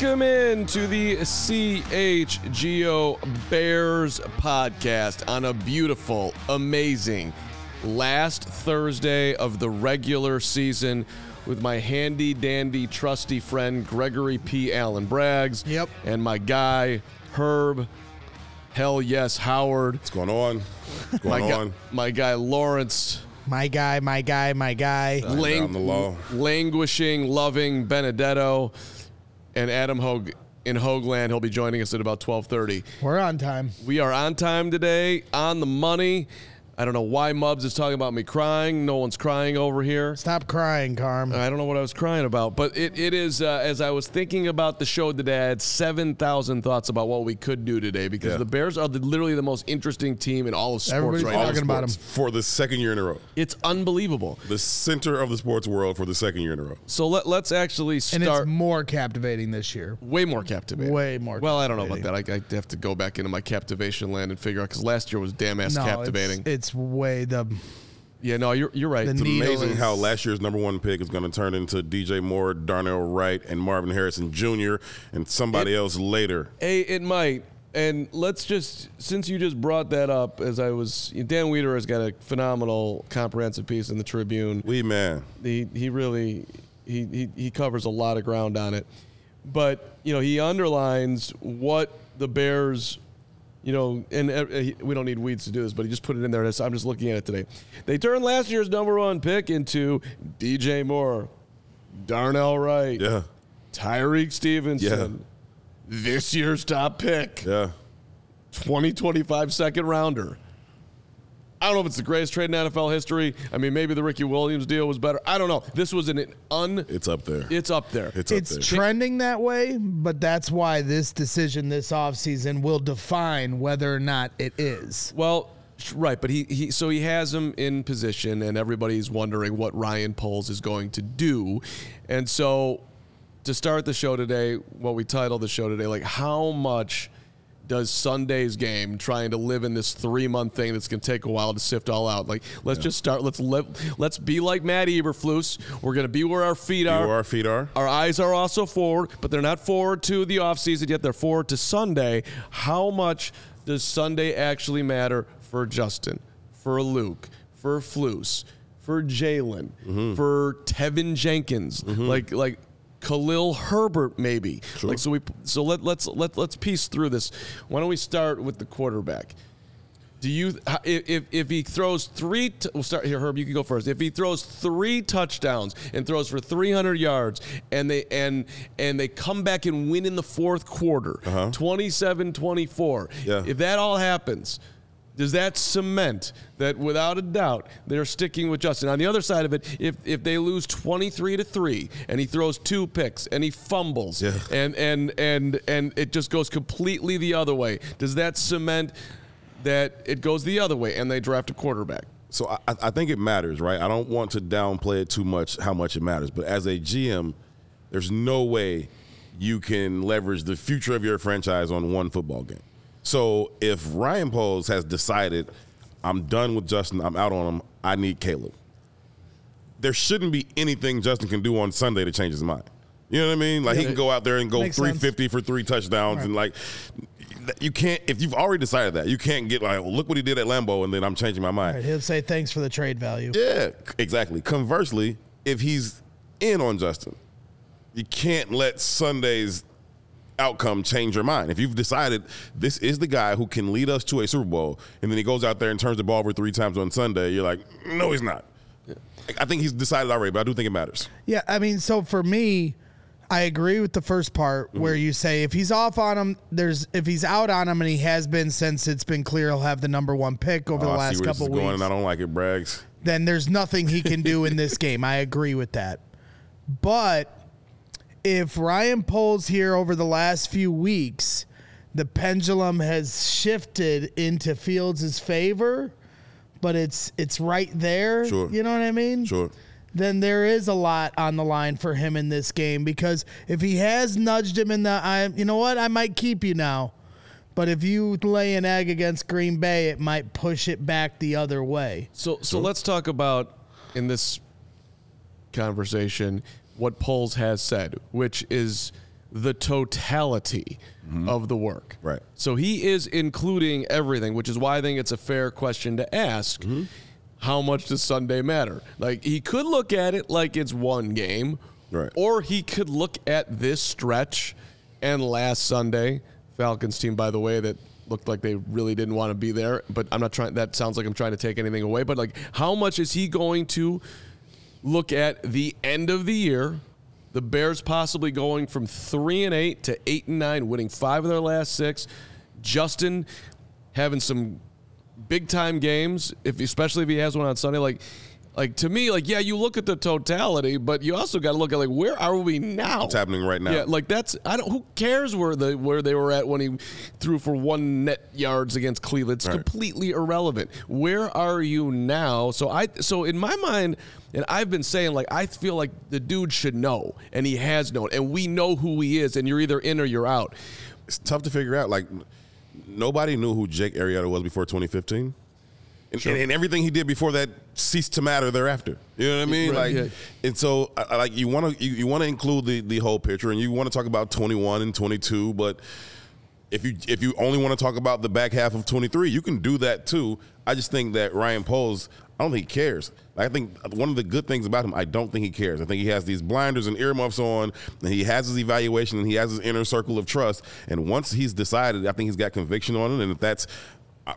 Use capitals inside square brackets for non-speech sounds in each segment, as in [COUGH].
Welcome in to the CHGO Bears podcast on a beautiful, amazing last Thursday of the regular season with my handy dandy trusty friend Gregory P. Allen Braggs. Yep. And my guy, Herb. Hell yes, Howard. What's going on? What's My, going gu- on? my guy, Lawrence. My guy, my guy, my guy. down the law. languishing, loving Benedetto, and Adam Hoge in Hoagland. He'll be joining us at about twelve thirty. We're on time. We are on time today, on the money. I don't know why Mubs is talking about me crying. No one's crying over here. Stop crying, Carm. I don't know what I was crying about, but it, it is, uh, as I was thinking about the show today, I had 7,000 thoughts about what we could do today because Yeah. the Bears are the, literally the most interesting team in all of sports Everybody's right All now. talking about sports for the second year in a row. It's unbelievable. The center of the sports world for the second year in a row. So let, let's actually and start. it's more captivating this year. Way more captivating. Way more Well, I don't know about that. I, I have to go back into my captivation land and figure out because last year was damn ass no, captivating. It's, it's way the. yeah, no, you're you're right. The It's amazing is- how last year's number one pick is going to turn into DJ Moore, Darnell Wright, and Marvin Harrison Jr. and somebody It- else later. Hey, it might. And let's just since you just brought that up, as I was, Dan Weeder has got a phenomenal comprehensive piece in the Tribune. We man, He he really he he, he covers a lot of ground on it, but you know he underlines what the Bears. You know, and uh, we don't need weeds to do this, but he just put it in there. I'm just looking at it today. They turned last year's number one pick into DJ Moore, Darnell Wright, yeah, Tyrique Stevenson, this year's top pick, yeah. 2025 second rounder. I don't know if it's the greatest trade in NFL history. I mean, maybe the Ricky Williams deal was better. I don't know. This was an un. It's up there. It's up there. It's, It's up there. trending that way, but that's why this decision this offseason will define whether or not it is. Well, right, but he, he so he has him in position, and everybody's wondering what Ryan Poles is going to do, and so to start the show today, what we titled the show today, like how much does Sunday's game trying to live in this three month thing that's going to take a while to sift all out? Like, let's just start. Let's live. Let's be like Matt Eberflus. We're going to be where our feet are. Where our feet are. Our eyes are also forward, but they're not forward to the offseason yet. They're forward to Sunday. How much does Sunday actually matter for Justin, for Luke, for Flus, for Jalen, Mm-hmm. for Teven Jenkins, like like Khalil Herbert, maybe. Like so we so let let's let let's piece through this. Why don't we start with the quarterback? Do you if if, if he throws three? T- we'll start here, Herb. You can go first. If he throws three touchdowns and throws for 300 yards, and they and and they come back and win in the fourth quarter, uh-huh. 27-24. Yeah. If that all happens, does that cement that without a doubt they're sticking with Justin? On the other side of it, if if they lose 23 to 3 and he throws two picks and he fumbles Yeah. and and and and it just goes completely the other way, does that cement that it goes the other way and they draft a quarterback? So I, I think it matters, right? I don't want to downplay it too much how much it matters, but as a GM, there's no way you can leverage the future of your franchise on one football game. So if Ryan Poles has decided, I'm done with Justin, I'm out on him, I need Caleb. There shouldn't be anything Justin can do on Sunday to change his mind. You know what I mean? Like he can go out there and go Makes sense. 350 for three touchdowns and like you can't if you've already decided that you can't get like look what he did at Lambeau and then I'm changing my mind. Right, he'll say thanks for the trade value. Yeah, exactly. Conversely, if he's in on Justin, you can't let Sunday's outcome change your mind. If you've decided this is the guy who can lead us to a Super Bowl, and then he goes out there and turns the ball over three times on Sunday, you're like, no, he's not. I think he's decided already, but I do think it matters. Yeah, I mean, so for me, I agree with the first part Mm-hmm. where you say if he's off on him, there's if he's out on him and he has been since it's been clear he'll have the number one pick over Oh, the I see last where this couple is going, and I don't like it, Braggs. then there's nothing he can do in this [LAUGHS] game. I agree with that. But if Ryan Poles here over the last few weeks, the pendulum has shifted into Fields' favor, but it's it's right there. Sure. You know what I mean? Sure. Then there is a lot on the line for him in this game because if he has nudged him in the, I, you know what, I might keep you now. But if you lay an egg against Green Bay, it might push it back the other way. So so let's talk about in this conversation what Poles has said, which is the totality mm-hmm. of the work. Right. So he is including everything, which is why I think it's a fair question to ask. Mm-hmm. How much does Sunday matter? Like he could look at it like it's one game, Right. or he could look at this stretch and last Sunday, Falcons team, by the way, that looked like they really didn't want to be there. But I'm not trying. That sounds like I'm trying to take anything away. But like, how much is he going to look at the end of the year? The Bears possibly going from three and eight to eight and nine, winning five of their last six. Justin having some big time games, if especially if he has one on Sunday. Like, like to me, like yeah, you look at the totality, but you also got to look at like where are we now? What's happening right now? Yeah, like that's I don't. Who cares where the where they were at when he threw for one net yards against Cleveland? It's Right. completely irrelevant. Where are you now? So I so in my mind, and I've been saying like I feel like the dude should know, and he has known, and we know who he is, and you're either in or you're out. It's tough to figure out. Like nobody knew who Jake Arrieta was before 2015. And, and, and everything he did before that ceased to matter thereafter. You know what I mean? Right, like, yeah. and so I, like you want to you, you want to include the the whole picture, and you want to talk about 21 and 22, but if you if you only want to talk about the back half of 23, you can do that too. I just think that Ryan Poles, I don't think he cares. I think one of the good things about him, I don't think he cares. I think he has these blinders and earmuffs on, and he has his evaluation, and he has his inner circle of trust. And once he's decided, I think he's got conviction on it. And if that's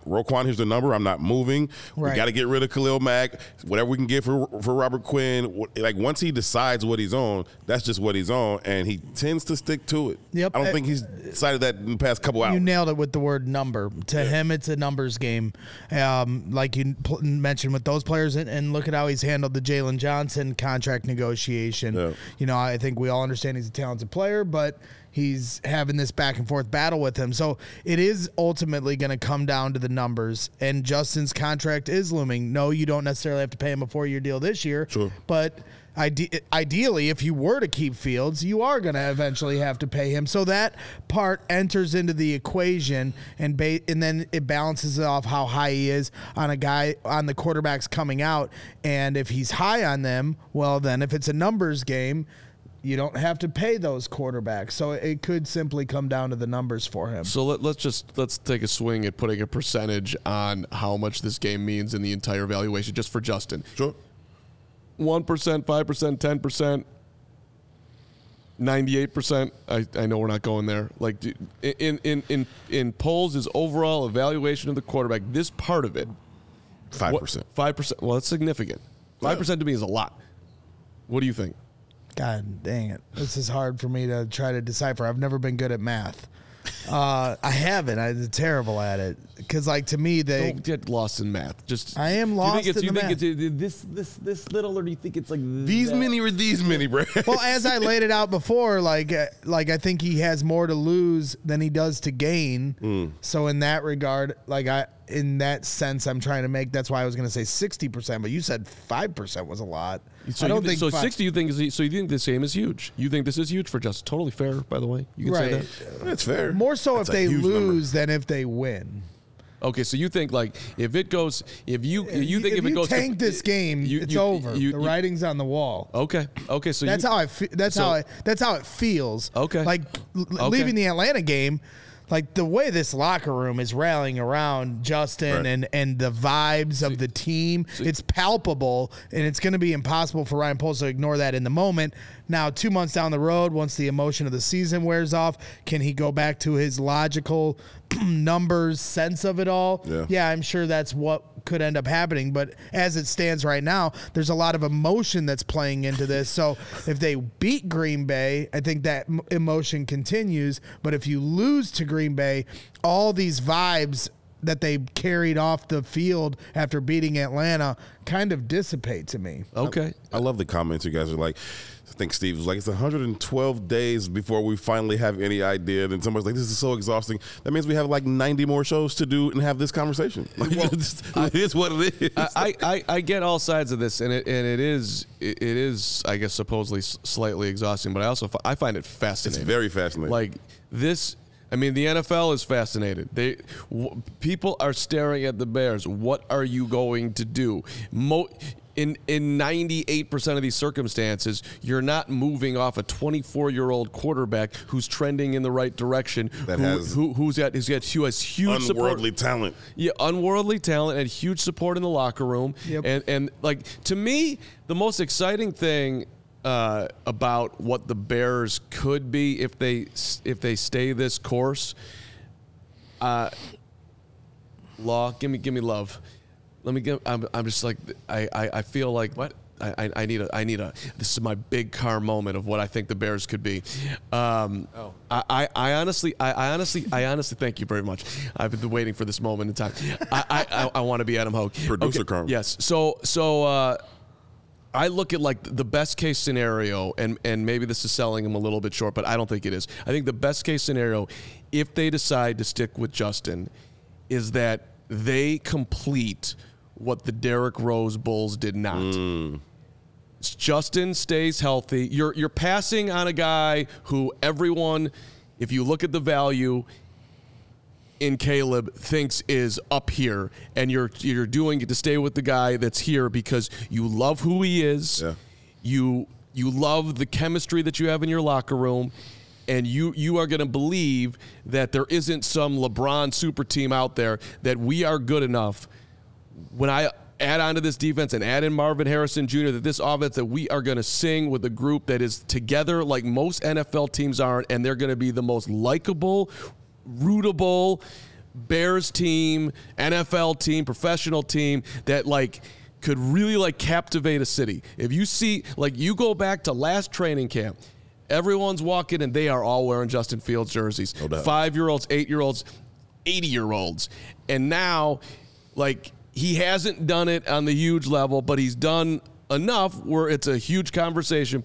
Roquan, here's the number. I'm not moving. We got to get rid of Khalil Mack. Whatever we can get for for Robert Quinn. Like once he decides what he's on, that's just what he's on, and he tends to stick to it. Yep. I don't Uh, think he's decided that in the past couple hours. You nailed it with the word number. To him, it's a numbers game. Um, like you pl- mentioned with those players, and, and look at how he's handled the Jaylon Johnson contract negotiation. Yeah. You know, I think we all understand he's a talented player, but he's having this back and forth battle with him. So it is ultimately going to come down to the numbers. And Justin's contract is looming. No, you don't necessarily have to pay him a four year deal this year. Sure. But ide- ideally, if you were to keep Fields, you are going to eventually have to pay him. So that part enters into the equation, and ba- and then it balances off how high he is on a guy on the quarterbacks coming out. And if he's high on them, well, then if it's a numbers game. You don't have to pay those quarterbacks, so it could simply come down to the numbers for him. So let, let's just let's take a swing at putting a percentage on how much this game means in the entire valuation, just for Justin. Sure. one percent, five percent, ten percent, ninety-eight percent. I, I know we're not going there. Like in in in in Poles, is overall evaluation of the quarterback. This part of it, Five percent. five percent. Well, that's significant. Five percent to me is a lot. What do you think? God dang it. This is hard for me to try to decipher. I've never been good at math. Uh, I haven't. I'm terrible at it. Because, like, to me, they. Don't get lost in math. Just I am do you lost think it's, in you the think math. it's uh, this this this little, or do you think it's like These that? many or these many, bro. well, as I laid it out before, like, uh, like I think he has more to lose than he does to gain. Hmm. So in that regard, like I, in that sense, I'm trying to make. That's why I was going to say 60 percent, but you said five percent was a lot. So I don't you think so. fi- Sixty. You think is so? You think this game is huge? You think this is huge for Justin? Totally fair, by the way. You can Right. say that. That's fair. More so That's if they huge number. lose than if they win. Okay, so you think like if it goes, if you you think if, if it you goes, tank to, this game, you- it's you- over. you- the writing's on the wall. Okay, okay, so That's you, how I. Fe- that's so- how. I, that's how it feels. Okay. Like l- Okay. leaving the Atlanta game, like the way this locker room is rallying around Justin Right. and and the vibes of the team, it's palpable, and it's going to be impossible for Ryan Poles to ignore that in the moment. Now, two months down the road, once the emotion of the season wears off, can he go back to his logical [CLEARS THROAT] numbers sense of it all? Yeah. yeah, I'm sure that's what could end up happening. But as it stands right now, there's a lot of emotion that's playing into this. So [LAUGHS] if they beat Green Bay, I think that emotion continues. But if you lose to Green Bay, all these vibes that they carried off the field after beating Atlanta kind of dissipate to me. okay, I love the comments you guys are like. I think Steve was like, it's 112 days before we finally have any idea. And somebody's like, this is so exhausting. That means we have like 90 more shows to do and have this conversation. [LAUGHS] Like, it [LAUGHS] is what it is. I, I, I get all sides of this, and it and it is it, it is I guess supposedly slightly exhausting, but I also I find it it's fascinating. very fascinating. like this. I mean, the NFL is fascinated. They w- people are staring at the Bears. What are you going to do? Mo- in in 98% of these circumstances, you're not moving off a 24 year old quarterback who's trending in the right direction. That who, has who who's got who's got who has huge support. unworldly talent. Yeah, unworldly talent and huge support in the locker room. Yep. And and like to me, the most exciting thing uh, about what the Bears could be if they if they stay this course. Uh, Law, give me give me love. Let me give. I'm, I'm just like I, I, I feel like what. I, I- I need a I need a this is my big car moment of what I think the Bears could be. Um, oh. I, I, I honestly I, I honestly I honestly thank you very much. I've been waiting for this moment in time. I I, I, I want to be Adam Hoge. Producer karma. Yes. So so uh, I look at like the best case scenario, and and maybe this is selling him a little bit short, but I don't think it is. I think the best case scenario, if they decide to stick with Justin, is that they complete what the Derrick Rose Bulls did not. Mm. Justin stays healthy. You're you're passing on a guy who everyone, if you look at the value in Caleb, thinks is up here, and you're you're doing it to stay with the guy that's here because you love who he is. Yeah. You you love the chemistry that you have in your locker room. And you you are going to believe that there isn't some LeBron super team out there that we are good enough when I add on to this defense and add in Marvin Harrison Jr., that this offense that we are going to sing with a group that is together like most NFL teams aren't, and they're going to be the most likable, rootable Bears team, NFL team, professional team that like could really like captivate a city. If you see like you go back to last training camp, everyone's walking and they are all wearing Justin Fields jerseys. doubt. Five year olds, eight year olds, 80 year olds. And now, like, he hasn't done it on the huge level, but he's done enough where it's a huge conversation.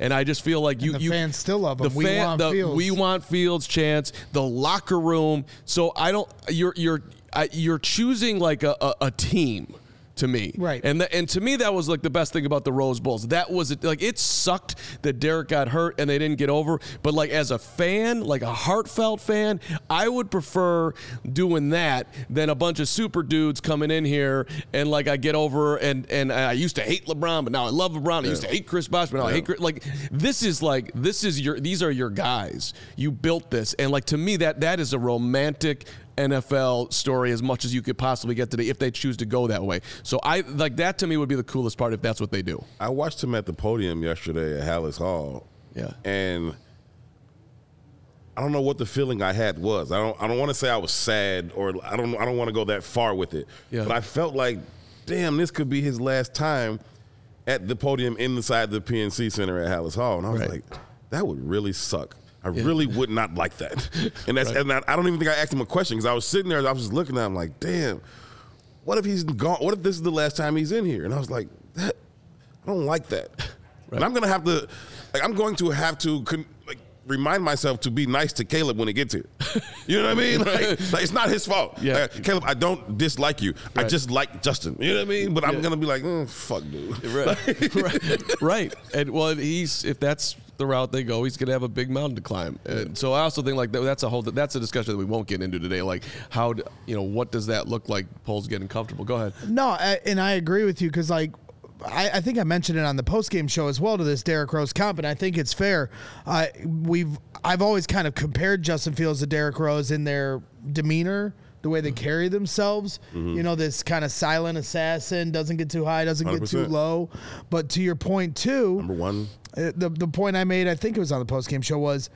And I just feel like you, the you fans still love him. The We fan, want the, Fields. We want Fields chance. The locker room. So I don't. You're you're I, you're choosing like a, a, a team. To me, Right. and th- and to me that was like the best thing about the Rose Bulls. That was it. Like it sucked that Derrick got hurt and they didn't get over. But like as a fan, like a heartfelt fan, I would prefer doing that than a bunch of super dudes coming in here and like I get over and and I used to hate LeBron, but now I love LeBron. I used to hate Chris Bosh, but now I hate Chris. Like this is like this is your these are your guys. You built this, and like to me that that is a romantic. NFL story as much as you could possibly get today if they choose to go that way. So I like that to me would be the coolest part if that's what they do. I watched him at the podium yesterday at Halas Hall. Yeah. And I don't know what the feeling I had was. I don't I don't want to say I was sad or I don't I don't want to go that far with it. Yeah. But I felt like damn this could be his last time at the podium inside the PNC Center at Halas Hall and I was Right. like that would really suck. I really would not like that. [LAUGHS] And that's and I, I don't even think I asked him a question because I was sitting there I was just looking at him like damn what if he's gone? What if this is the last time he's in here? And I was like, that, I don't like that. [LAUGHS] And I'm gonna have to, like, I'm going to have to, con, like, remind myself to be nice to Caleb when he gets here. [LAUGHS] You know what I mean? Like, like, it's not his fault. Yeah. Like, Caleb, I don't dislike you. I just like Justin. You know what I mean? But I'm gonna be like, mm, fuck, dude. right. right. right. And well, he's if that's the route they go, he's going to have a big mountain to climb. And so I also think like that, that's a whole that's a discussion that we won't get into today. Like how d- you know what does that look like? Poles getting comfortable. Go ahead. No, I, and I agree with you because like. I, I think I mentioned it on the post game show as well to this Derrick Rose comp, and I think it's fair. Uh, we've I've always kind of compared Justin Fields to Derrick Rose in their demeanor, the way they carry themselves. You know, this kind of silent assassin doesn't get too high, doesn't get too low. But to your point too, Number one. uh, the the point I made, I think it was on the post game show, was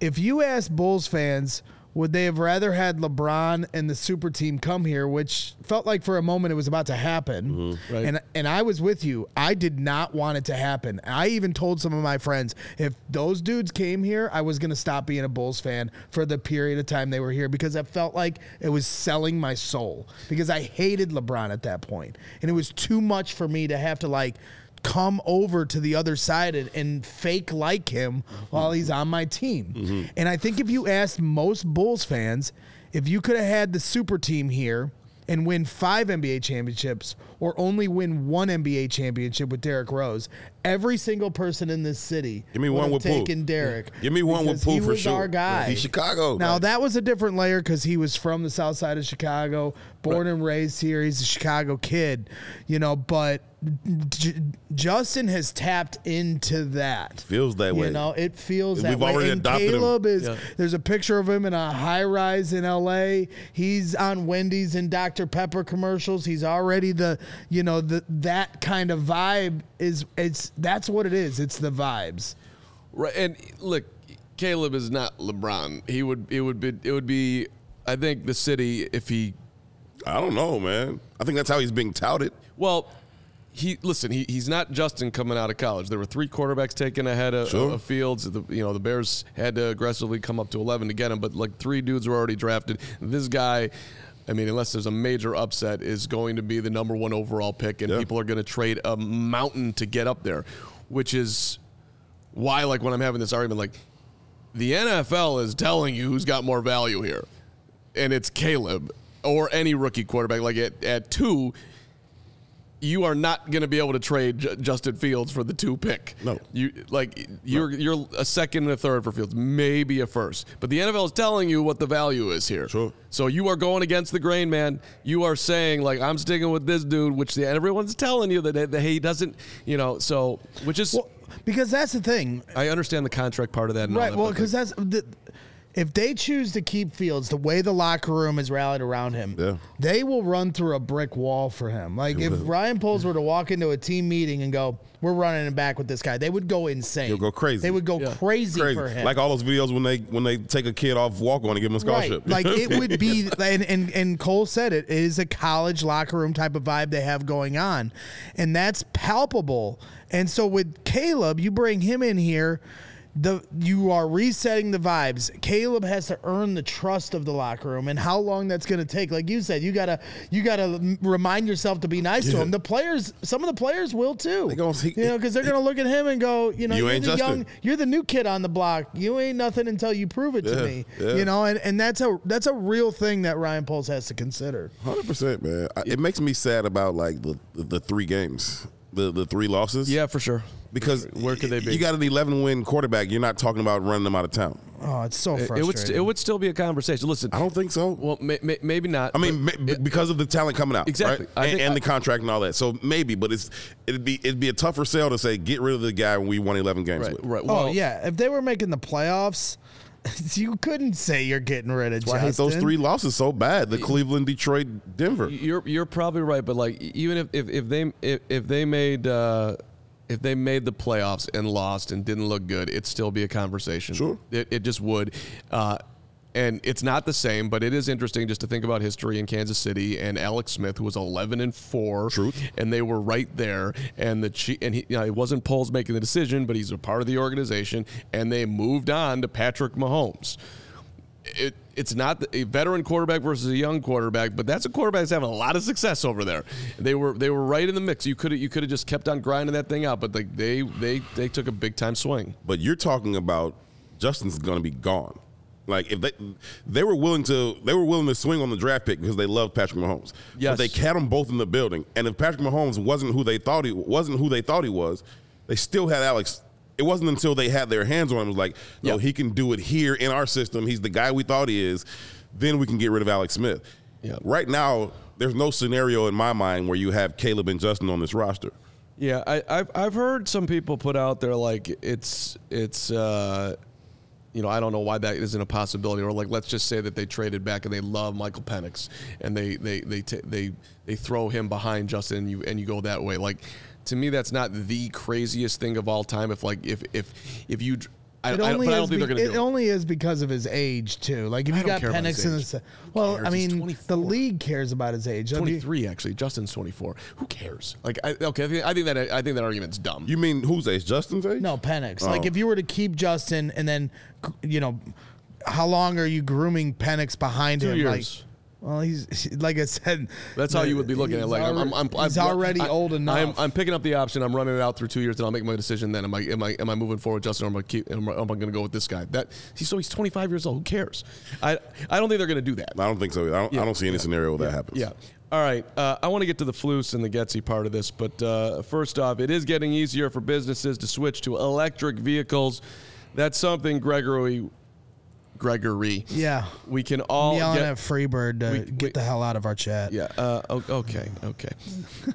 if you ask Bulls fans, would they have rather had LeBron and the super team come here, which felt like for a moment it was about to happen, mm-hmm. Right. and and I was with you. I did not want it to happen. I even told some of my friends if those dudes came here, I was going to stop being a Bulls fan for the period of time they were here because I felt like it was selling my soul because I hated LeBron at that point, and it was too much for me to have to like come over to the other side and, and fake like him while he's on my team. Mm-hmm. And I think if you asked most Bulls fans, if you could have had the super team here and win five NBA championships or only win one NBA championship with Derrick Rose, every single person in this city Give me one have with Pooh. taken Derrick. Give me one with because Pooh for was sure. our guy. He's Chicago. Now Like- that was a different layer because he was from the south side of Chicago, born and raised here. He's a Chicago kid, you know. But J- Justin has tapped into that. It Feels that way. You know, it feels that We've way. already and adopted him. Caleb is. Yeah. There's a picture of him in a high rise in L.A. He's on Wendy's and Dr Pepper commercials. He's already the, you know, the that kind of vibe is. It's that's what it is. It's the vibes. Right, and look, Caleb is not LeBron. He would it would be it would be I think the city if he I don't know, man. I think that's how he's being touted. well he listen he, he's not Justin coming out of college. There were three quarterbacks taken ahead of, Sure. of Fields. The, you know the Bears had to aggressively come up to eleven to get him, but like three dudes were already drafted. This guy. I mean, unless there's a major upset, is going to be the number one overall pick, and Yeah. people are going to trade a mountain to get up there, which is why, like, when I'm having this argument, like, the NFL is telling you who's got more value here, and it's Caleb or any rookie quarterback. Like at, at two, you are not going to be able to trade J- Justin Fields for the two pick. No. you like you're you're a second and a third for Fields, maybe a first. But the NFL is telling you what the value is here. Sure. So you are going against the grain, man. You are saying like I'm sticking with this dude, which the, everyone's telling you that, that he doesn't, you know. So which is Well, because that's the thing. I understand the contract part of that. And all Right. that, Well, because that's the, if they choose to keep Fields the way the locker room is rallied around him, Yeah. they will run through a brick wall for him. Like if Ryan Poles were to walk into a team meeting and go, "We're running him back with this guy," they would go insane. He'll go crazy. They would go Yeah. crazy, Crazy. for him. Like all those videos when they when they take a kid off walk on and give him a scholarship. Right. Like it [LAUGHS] would be, and, and, and Cole said it, it is a college locker room type of vibe they have going on. And that's palpable. And so with Caleb, you bring him in here. The you are resetting the vibes. Caleb has to earn the trust of the locker room, and how long that's going to take. Like you said, you gotta you gotta remind yourself to be nice to him. The players, some of the players will too. They gonna see- you know, because they're going to look at him and go, you know, You are ain't the young, you're the new kid on the block. You ain't nothing until you prove it to me. yeah. You know, and, and that's a that's a real thing that Ryan Poles has to consider. Hundred percent, man. I, it makes me sad about like the the, the three games, the the three losses. yeah, for sure. because Where could they be? You got an eleven win quarterback. You're not talking about running them out of town. Oh, it's so It, frustrating. it would st- it would still be a conversation. Listen, I don't think so. well, may, may, maybe not. I mean, but ma- it- because of the talent coming out, Exactly. right? And, think and I- the contract and all that. So maybe, but it's it'd be it'd be a tougher sell to say get rid of the guy when we won eleven games. right, with. right. oh Well, yeah, if they were making the playoffs, [LAUGHS] you couldn't say you're getting rid of That's why I hate those three losses so bad. The Cleveland, Detroit, Denver. You're you're probably right, but like even if if, if they if, if they made uh, if they made the playoffs and lost and didn't look good, it'd still be a conversation. Sure. it, it just would. Uh, and it's not the same, but it is interesting just to think about history in Kansas City and Alex Smith, who was 11 and four, Truth. and they were right there. And the Chi- and he, you know, it wasn't Poles making the decision, but he's a part of the organization, and they moved on to Patrick Mahomes it, it's not a veteran quarterback versus a young quarterback, but that's a quarterback that's having a lot of success over there. They were they were right in the mix. You could you could have just kept on grinding that thing out, but like they they they took a big time swing. But you're talking about Justin's going to be gone. Like if they they were willing to they were willing to swing on the draft pick because they love Patrick Mahomes. Yes. But they had them both in the building, and if Patrick Mahomes wasn't who they thought he wasn't who they thought he was, they still had Alex it wasn't until they had their hands on him, it was like, no, Yeah. he can do it here in our system. He's the guy we thought he is. Then we can get rid of Alex Smith. Yeah. Right now, there's no scenario in my mind where you have Caleb and Justin on this roster. Yeah, I, I've I've heard some people put out there like it's it's uh, you know I don't know why that isn't a possibility. Or like let's just say that they traded back and they love Michael Penix and they they they t- they they throw him behind Justin and you and you go that way. Like to me that's not the craziest thing of all time. If like if if if you I, I, It don't- only, but I don't is think be- they're going to it it. only is because of his age too. Like if I you got care Penix in the age. well, cares? I mean the league cares about his age. Have you- 23 actually. Justin's 24. Who cares? Like I, okay, I think, I think that I think that argument's dumb. You mean whose age? Justin's age? No, Penix. Oh. Like if you were to keep Justin and then, you know, how long are you grooming Penix behind Two him? years. Like, well, he's [LAUGHS] like I said. That's how you would be looking at it. he's Like I'm, I'm, I'm, he's I'm- already I- old enough. I'm, I'm picking up the option. I'm running it out through two years, and I'll make my decision. Then am I am I am I moving forward, Justin? Or am I keep? Am I, am I going to go with this guy? That he's so he's 25 years old. Who cares? I I don't think they're going to do that. I don't think so. I don't, I don't see any scenario where that happens. Yeah. All right. Uh, I want to get to the flus and the Getsy part of this, but uh, first off, it is getting easier for businesses to switch to electric vehicles. That's something Gregory. Gregory. Yeah. We can all yelling get, at Freebird to we- get we- the hell out of our chat. Yeah. Uh, okay. Okay.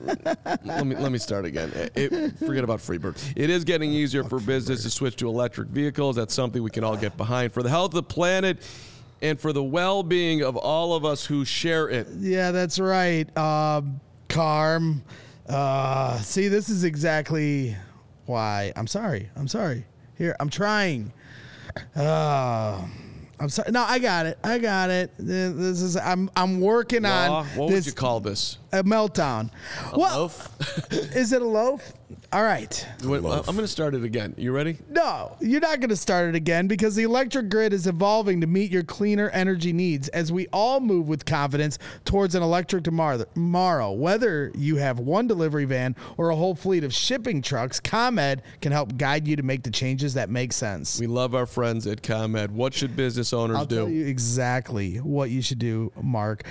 [LAUGHS] let me let me start again. It, forget about Freebird. It is getting easier for business to switch to electric vehicles. That's something we can all get behind for the health of the planet and for the well-being of all of us who share it. Yeah, that's right. Um, Carm. Uh, see, this is exactly why. I'm sorry. I'm sorry. Here, I'm trying. Uh, I'm sorry. No, I got it. I got it. This is. I'm. I'm working Law, on what this would you call this? A meltdown. well, Loaf? [LAUGHS] is it a loaf? All right. Wait, I'm going to start it again. You ready? No, you're not going to start it again because the electric grid is evolving to meet your cleaner energy needs as we all move with confidence towards an electric tomorrow. tomorrow. Whether you have one delivery van or a whole fleet of shipping trucks, ComEd can help guide you to make the changes that make sense. We love our friends at ComEd. What should business owners do? I'll do? tell you exactly what you should do, Mark.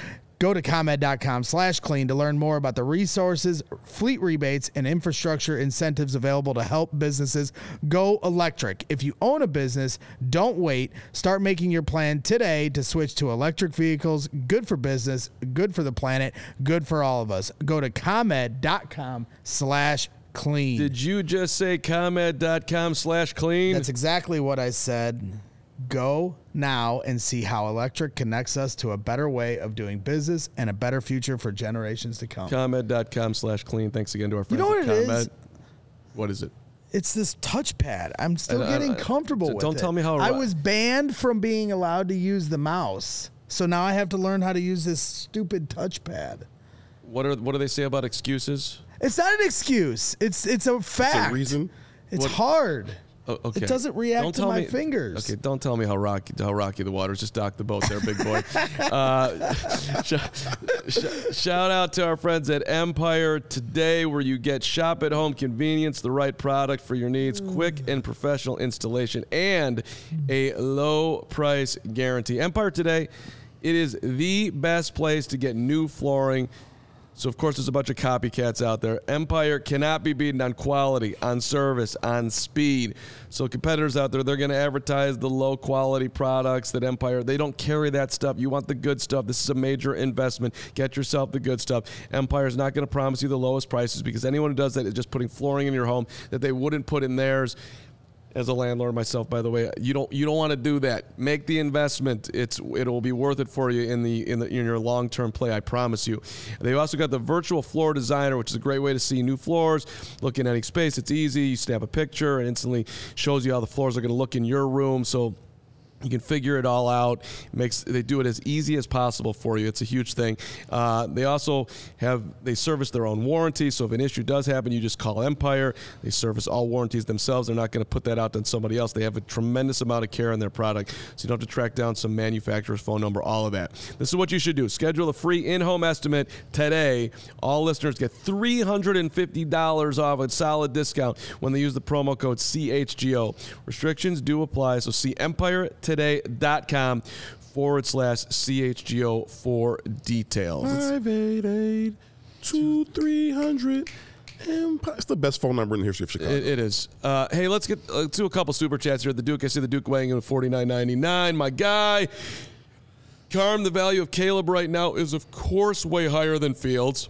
Go to ComEd.com slash clean to learn more about the resources, fleet rebates, and infrastructure incentives available to help businesses go electric. If you own a business, don't wait. Start making your plan today to switch to electric vehicles. Good for business, good for the planet, good for all of us. Go to ComEd.com slash clean. Did you just say ComEd.com slash clean? That's exactly what I said. Go now and see how electric connects us to a better way of doing business and a better future for generations to come. ComEd.com slash clean. Thanks again to our friends you know what it ComEd. is? What is it? It's this touchpad. I'm still I- I- uh, getting I- comfortable d- with don't it. tell me how I was banned from being allowed to use the mouse. So now I have to learn how to use this stupid touchpad. What are what do they say about excuses? It's not an excuse. It's it's a fact. It's a reason? It's What- hard. Oh, okay. It doesn't react Don't to tell my me- fingers. Okay, don't tell me how rocky how rocky the water is. Just dock the boat there, big boy. [LAUGHS] uh, sh- sh- shout out to our friends at Empire today, where you get shop at home convenience, the right product for your needs, quick and professional installation, and a low price guarantee. Empire today, it is the best place to get new flooring. So of course there's a bunch of copycats out there. Empire cannot be beaten on quality, on service, on speed. So competitors out there, they're going to advertise the low quality products that Empire, they don't carry that stuff. You want the good stuff. This is a major investment. Get yourself the good stuff. Empire is not going to promise you the lowest prices because anyone who does that is just putting flooring in your home that they wouldn't put in theirs as a landlord myself by the way you don't you don't want to do that. Make the investment. It's it will be worth it for you in the in the in your long-term play i promise you. They've also got the virtual floor designer which is a great way to see new floors look in any space. It's easy. You snap a picture and instantly shows you how the floors are going to look in your room. So you can figure it all out. Makes they do it as easy as possible for you. It's a huge thing. Uh, they also have they service their own warranty. So if an issue does happen, you just call Empire. They service all warranties themselves. They're not going to put that out on somebody else. They have a tremendous amount of care in their product, so you don't have to track down some manufacturer's phone number. All of that. This is what you should do. Schedule a free in-home estimate today. All listeners get three hundred and fifty dollars off a solid discount when they use the promo code CHGO. Restrictions do apply. So see EmpireToday.com forward slash CHGO for details. Five eight eight two three hundred And it's the best phone number in the history of Chicago. It, it is. Uh, hey, let's get let's do a couple super chats here. At the Duke, I see the Duke weighing in at forty nine ninety nine. My guy, Carm, the value of Caleb right now is of course way higher than Fields.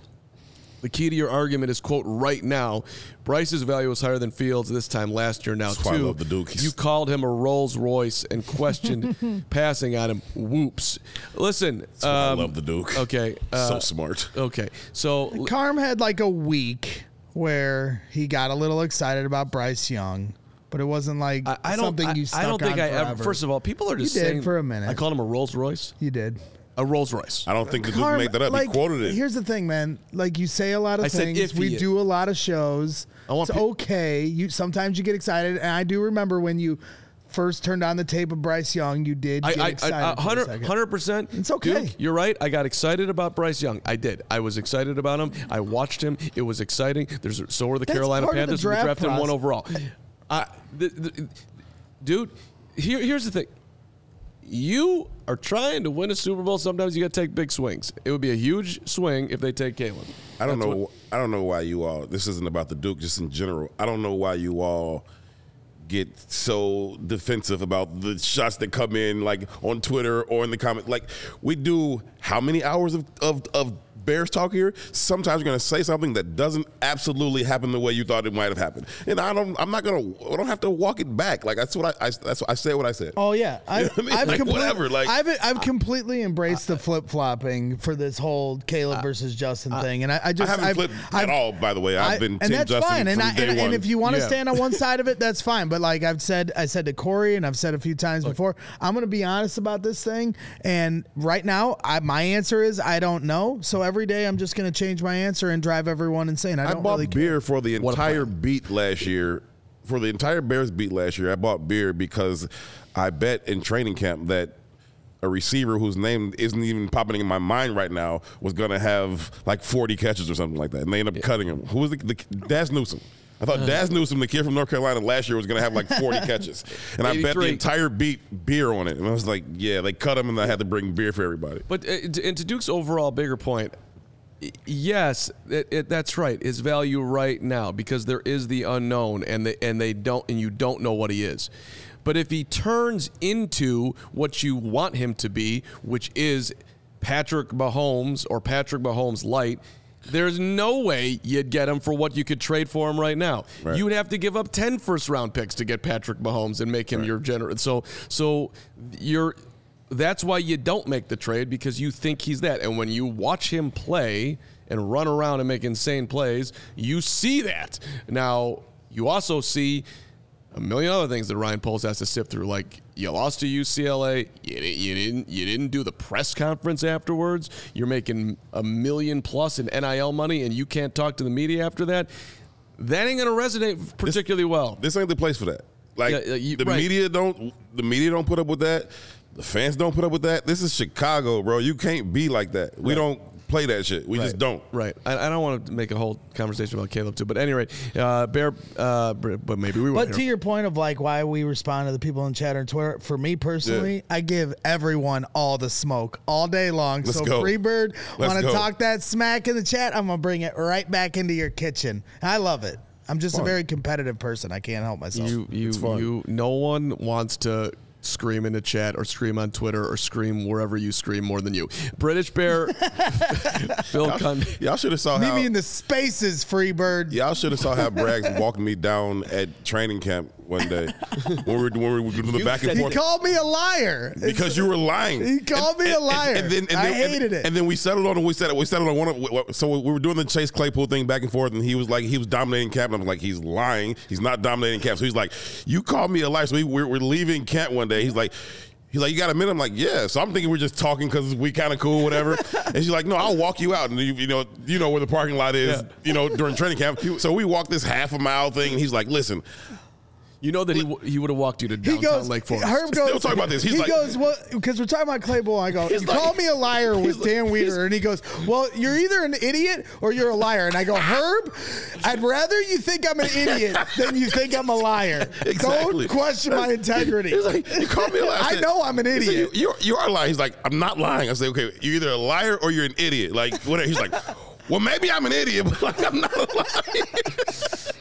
The key to your argument is quote right now. Bryce's value was higher than Fields this time last year. Now That's why I too. love the Duke. You called him a Rolls Royce and questioned [LAUGHS] passing on him. Whoops. Listen. That's why I um, love the Duke. Okay. [LAUGHS] uh, so smart. Okay. So Carm had like a week where he got a little excited about Bryce Young, but it wasn't like I, I don't. something I, you I stuck don't think on I ever. forever. First of all, people are just You did saying for a minute. I called him a Rolls Royce. you did. A Rolls Royce. I don't think the Duke Carm, made that up. like, he quoted it. Here's the thing, man. Like you say a lot of I said things. if We he- do a lot of shows. I want it's pe- okay. You sometimes you get excited, and I do remember when you first turned on the tape of Bryce Young. You did I, get I, excited. I, for a second. 100 percent. It's okay. Duke, you're right. I got excited about Bryce Young. I did. I was excited about him. I watched him. It was exciting. There's so were the That's Carolina part of the Panthers. We draft drafted him one process. overall. I, the, the, dude, here, here's the thing. You are trying to win a Super Bowl. Sometimes you got to take big swings. It would be a huge swing if they take Caleb. I don't That's know. what- I don't know why you all. This isn't about the Duke, just in general. I don't know why you all get so defensive about the shots that come in, like on Twitter or in the comments. Like we do, how many hours of of, of Bears talk here? Sometimes you're going to say something that doesn't absolutely happen the way you thought it might have happened, and I don't. I'm not going to. I don't have to walk it back. Like that's what I. I that's what I say. What I said. Oh yeah, [LAUGHS] I, know what I mean? I've Like, complete- whatever, like- I've I've completely embraced the flip flopping for this whole Caleb versus Justin thing, and I, I just I haven't I've, flipped I've- at all. By the way, I've I- been and that's Justin fine. And, I, and, and if you want to Yeah. stand on one side of it, that's fine. But like I've said, I said to Corey, and I've said a few times before, I'm going to be honest about this thing. And right now, I, my answer is I don't know. So every day, I'm just going to change my answer and drive everyone insane. I I don't bought really care. beer for the entire beat last year. For the entire Bears beat last year, I bought beer because I bet in training camp that a receiver whose name isn't even popping in my mind right now was going to have like 40 catches or something like that, and they end up cutting him. Who was the, the Dazz Newsome? I thought Dazz Newsome, the kid from North Carolina last year, was going to have like 40 [LAUGHS] catches, and I bet the 83. entire beat beer on it. And I was like, yeah, they cut him, and I had to bring beer for everybody. But uh, to- and to Duke's overall bigger point, y- yes, it, it, that's right. His value right now because there is the unknown, and they and they don't, and you don't know what he is. But if he turns into what you want him to be, which is Patrick Mahomes or Patrick Mahomes light. There's no way you'd get him for what you could trade for him right now. Right. You would have to give up 10 first round picks to get Patrick Mahomes and make him your general. So so you're that's why you don't make the trade because you think he's that. And when you watch him play and run around and make insane plays, you see that. Now, you also see a million other things that Ryan Poles has to sift through. Like you lost to UCLA, you didn't, you didn't, you didn't do the press conference afterwards. You're making a million plus in NIL money, and you can't talk to the media after that. That ain't gonna resonate particularly well. This ain't the place for that. Like Yeah, yeah, you- the right. media don't the media don't put up with that. The fans don't put up with that. This is Chicago, bro. You can't be like that. We don't play that shit. We just don't. Right. I, I don't want to make a whole conversation about Caleb too, but at any rate, uh, Bear. Uh, but maybe we. But to your point of like why we respond to the people in chat and Twitter, for me personally, I give everyone all the smoke all day long. Let's so go. Freebird, want to talk that smack in the chat? I'm gonna bring it right back into your kitchen. I love it. I'm just a very competitive person. I can't help myself. You you It's fun. you. No one wants to scream in the chat or scream on Twitter or scream wherever you scream more than you. British Bear, [LAUGHS] Phil Cun. Y'all should have saw Meet how me in the spaces, Freebird. y'all should have saw how Braggs walked me down at training camp one day [LAUGHS] when we were when we were doing the back and said- He forth. called me a liar because you were lying. He called me a liar. and then I hated it. And then we settled on we settled we settled on one of so we were doing the Chase Claypool thing back and forth, and he was like he was dominating camp, and I'm like he's lying. He's not dominating camp. So he's like, you called me a liar. So we, we're, we're leaving camp one day. He's like. He's like, you got a minute? I'm like, yeah. So I'm thinking we're just talking because we kind of cool, whatever. [LAUGHS] and she's like, no, I'll walk you out, and you, you know, you know where the parking lot is, you know, during training camp. [LAUGHS] So we walk this half a mile thing, and he's like, listen, You know that he w- he would have walked you to He downtown goes, Lake Forest. Herb goes, Still talking about this. He's he like- goes, well, because we're talking about Claypool. I go, you like- call me a liar with like- Dan Weeder. And he goes, well, you're either an idiot or you're a liar. And I go, Herb, I'd rather you think I'm an idiot than you think I'm a liar. Exactly. Don't question my integrity. He's like, you called me a liar. I said- know I'm an idiot. you, you, you are lying. He's like, I'm not lying. I say, okay, you're either a liar or you're an idiot. Like, whatever. He's like, Well, maybe I'm an idiot, [LAUGHS] but like, I'm not lying.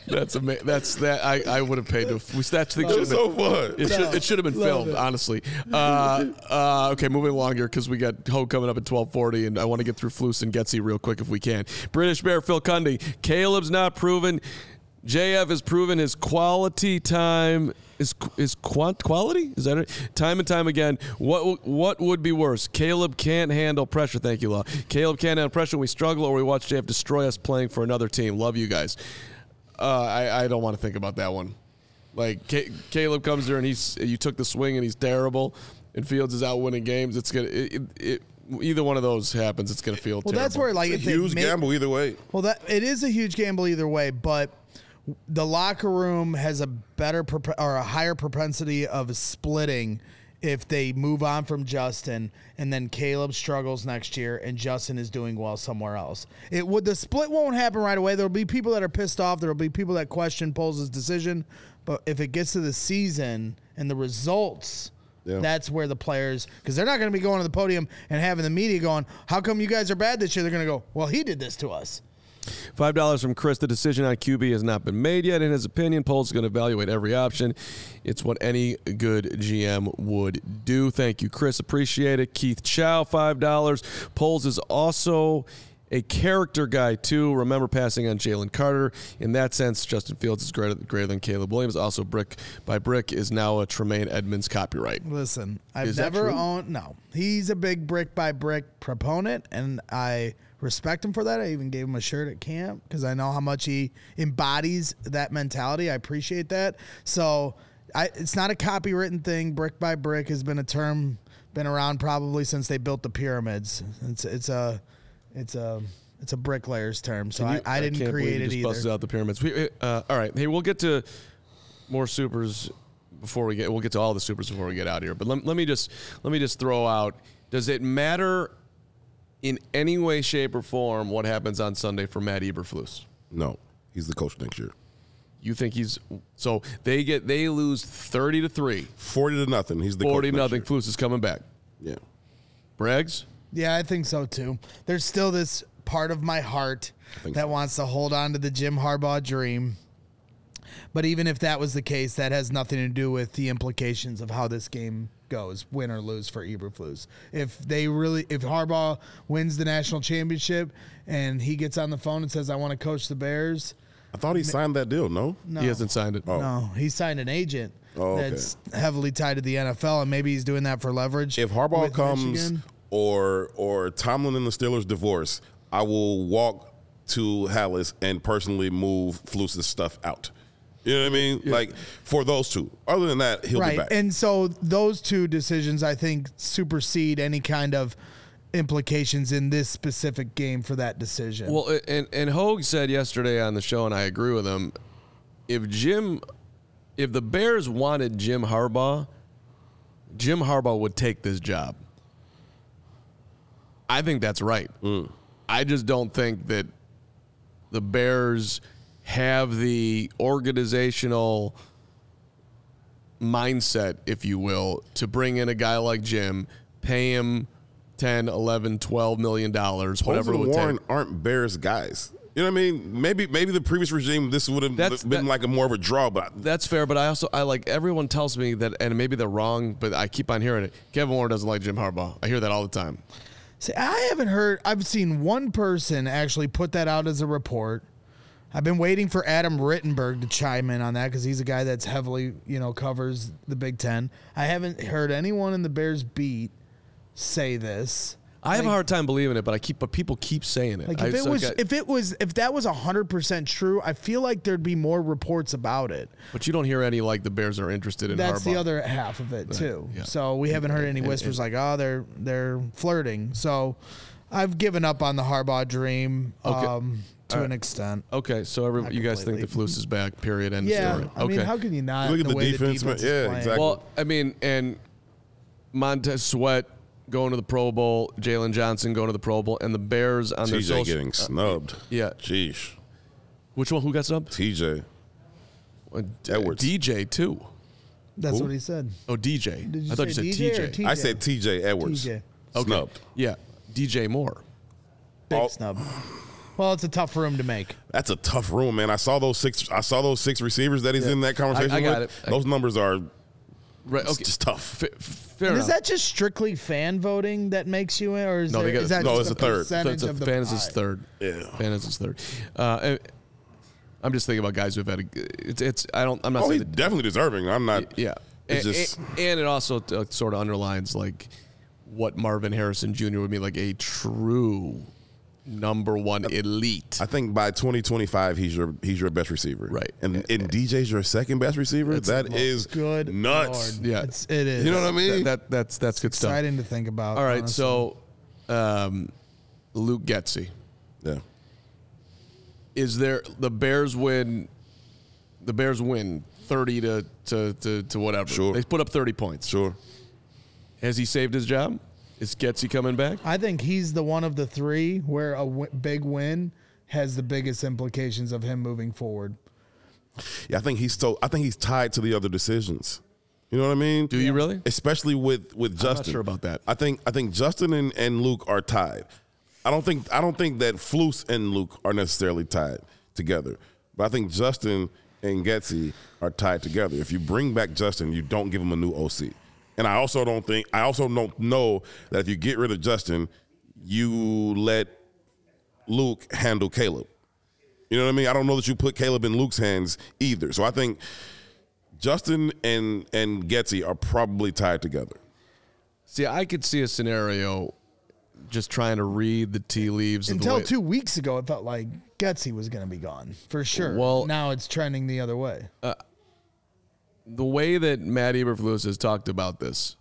That's amazing. That's that. I, I would have paid to. We that thing should was have so been. fun. It should, it should have been Love filmed, it. honestly. Uh, uh, okay, moving along here because we got Ho coming up at twelve forty, and I want to get through Flus and Getsy real quick if we can. British Bear Phil Cundy. Caleb's not proven. JF has proven his quality time is is quant quality is that it? Time and time again. What what would be worse? Caleb can't handle pressure. Thank you, Law. Caleb can't handle pressure. We struggle, or we watch JF destroy us playing for another team. Love you guys. Uh, I I don't want to think about that one. Like Ca- Caleb comes there and he's you took the swing and he's terrible, and Fields is out winning games. It's gonna it, it, it either one of those happens. It's gonna feel Well, terrible. that's where like It's if a huge make- gamble either way. Well, that it is a huge gamble either way, but the locker room has a better prop- or a higher propensity of splitting if they move on from Justin and then Caleb struggles next year and Justin is doing well somewhere else. It would the split won't happen right away. There'll be people that are pissed off. There'll be people that question Poles' decision, but if it gets to the season and the results. Yeah. That's where the players, because they're not going to be going to the podium and having the media going, "How come you guys are bad this year?" They're going to go, "Well, he did this to us." Five dollars from Chris. The decision on QB has not been made yet. In his opinion, Poles is going to evaluate every option. It's what any good GM would do. Thank you, Chris. Appreciate it. Keith Chow, five dollars. Poles is also a character guy too. Remember passing on Jalen Carter. In that sense, Justin Fields is greater, greater than Caleb Williams. Also, brick by brick is now a Tremaine Edmunds copyright. Listen, I've Is never owned. No, he's a big brick by brick proponent, and I respect him for that. I even gave him a shirt at camp because I know how much he embodies that mentality. I appreciate that. So, I, it's not a copywritten thing. Brick by brick has been a term been around probably since they built the pyramids. It's it's a it's a it's a bricklayer's term. So you- I, I didn't can't create it just either. Busted out the pyramids. We, uh, all right, hey, we'll get to more supers before we get. We'll get to all the supers before we get out here. But let, let me just let me just throw out. Does it matter in any way, shape, or form what happens on Sunday for Matt Eberflus? No, he's the coach next year. You think he's so they get they lose thirty to three, Forty to nothing. He's the forty coach nothing. year. Flus is coming back. Yeah. Braggs. Yeah, I think so too. There's still this part of my heart that so. wants to hold on to the Jim Harbaugh dream. But even if that was the case, that has nothing to do with the implications of how this game goes, win or lose for Eberflus. If they really, if Harbaugh wins the national championship and he gets on the phone and says, "I want to coach the Bears," I thought he signed that deal. No. no, He hasn't signed it. Oh. no, he signed an agent Oh, okay. that's heavily tied to the NFL, and maybe he's doing that for leverage. If Harbaugh comes Michigan. or or Tomlin and the Steelers divorce, I will walk to Halas and personally move Flus's stuff out. You know what I mean? Like for those two. Other than that, he'll be right. back. And so those two decisions, I think, supersede any kind of implications in this specific game for that decision. Well, and and Hoge said yesterday on the show, and I agree with him. If Jim, if the Bears wanted Jim Harbaugh, Jim Harbaugh would take this job. I think that's right. Mm. I just don't think that the Bears have the organizational mindset, if you will, to bring in a guy like Jim, pay him 10, 11, 12 million dollars, whatever it Poles would and Warren take. aren't Bears guys. You know what I mean? Maybe maybe the previous regime this would have That's- been that- like a more of a draw, but That's fair, but I also I like everyone tells me that, and maybe they're wrong, but I keep on hearing it. Kevin Warren doesn't like Jim Harbaugh. I hear that all the time. See, I haven't heard. I've seen one person actually put that out as a report. I've been waiting for Adam Rittenberg to chime in on that because he's a guy that's heavily, you know, covers the Big Ten. I haven't heard anyone in the Bears beat say this. I have a hard time believing it, but I keep but people keep saying it. Like I, if it so was, got- if it was, if that was hundred percent true, I feel like there'd be more reports about it. but you don't hear any like the Bears are interested in That's Harbaugh. the other half of it too. yeah. So we haven't heard any and- whispers like, oh, they're they're flirting. So I've given up on the Harbaugh dream Okay. um, to All an extent. Okay, so every, you guys think the completely. Flus is back? Period. End Yeah, story. I okay. mean, how can you not? Look at the, the way defense, the man. defense Yeah, is playing. exactly. Well, I mean, and Montez Sweat going to the Pro Bowl, Jaylon Johnson going to the Pro Bowl, and the Bears on their TJ social. getting snubbed. yeah. Jeez. Which one? Who got snubbed? TJ. Uh, Edwards. DJ too. That's Who? what he said. Oh, DJ. Did you I thought you say said DJ or TJ. T- I said TJ Edwards. TJ. Okay. Snubbed. Yeah, DJ Moore. Big Oh. snub. Well, it's a tough room to make. That's a tough room, man. I saw those six. I saw those six receivers that he's in that conversation I got with. it. I- Those numbers are Right. Okay. just tough. Fa- fair enough. is that just strictly fan voting that makes you in, or is, No, there, got- is that no, it's a a third. percentage So of it's the a Fantasy's pie? third. Yeah. Fantasy's third. Uh, I'm just thinking about guys who've had a. It's. It's. I don't. I'm not Oh, saying he's that definitely deserving. I'm not. Yeah. It's and, just- and, and it also uh, sort of underlines like what Marvin Harrison Jr. would mean, like a true number one elite. I think by 2025 he's your he's your best receiver. Right. And and DJ's your second best receiver. That is Good nuts. Lord. Yeah. it's, it is. You know what I mean? that, that that's that's good stuff. Exciting to think about. All right, honestly. so um, Luke Getsy. yeah. Is there the Bears win? The Bears win thirty to to to, to whatever. Sure. They put up thirty points. Sure. Has he saved his job? Is Getsy coming back? I think he's the one of the three where a w- big win has the biggest implications of him moving forward. Yeah, I think he's so. I think he's tied to the other decisions. You know what I mean? Do you really? Especially with with Justin. not sure about that. I think I think Justin and, and Luke are tied. I don't think I don't think that Flus and Luke are necessarily tied together. But I think Justin and Getsy are tied together. If you bring back Justin, you don't give him a new OC. And I also don't think I also don't know that if you get rid of Justin, you let Luke handle Caleb. You know what I mean? I don't know that you put Caleb in Luke's hands either. So I think Justin and and Getsy are probably tied together. See, I could see a scenario just trying to read the tea leaves of the Until two weeks ago, it felt like Getsy was going to be gone for sure. Well- now it's trending the other way. Uh, the way that Matt Eberflus has talked about this,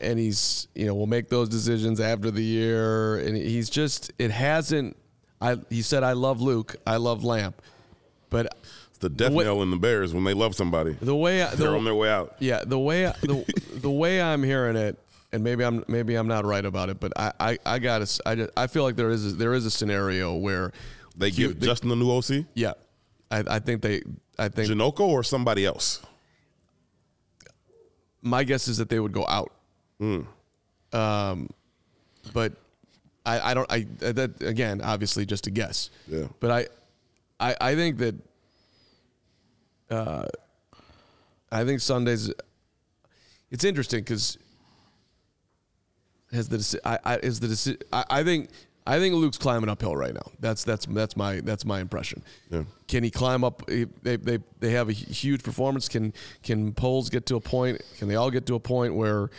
and he's you know we'll make those decisions after the year, and he's just it hasn't. I he said I love Luke, I love Lamp, but It's the death way- knell in the Bears when they love somebody. the way I, They're on their way out. yeah the way the [LAUGHS] the way I'm hearing it, and maybe I'm maybe I'm not right about it, but I I, I got to I just, I feel like there is a, there is a scenario where They give Justin the new OC, yeah, I I think they I think Janoko or somebody else. my guess is that they would go out. Um, but I, I don't. I that again, obviously, just a guess. Yeah. But I, I, I think that. Uh, I think Sundays. It's interesting because. Has the I, I is the I, I think I think Luke's climbing uphill right now. That's that's that's my that's my impression. Yeah. Can he climb up? They, they, they have a huge performance. Can can Poles get to a point? Can they all get to a point where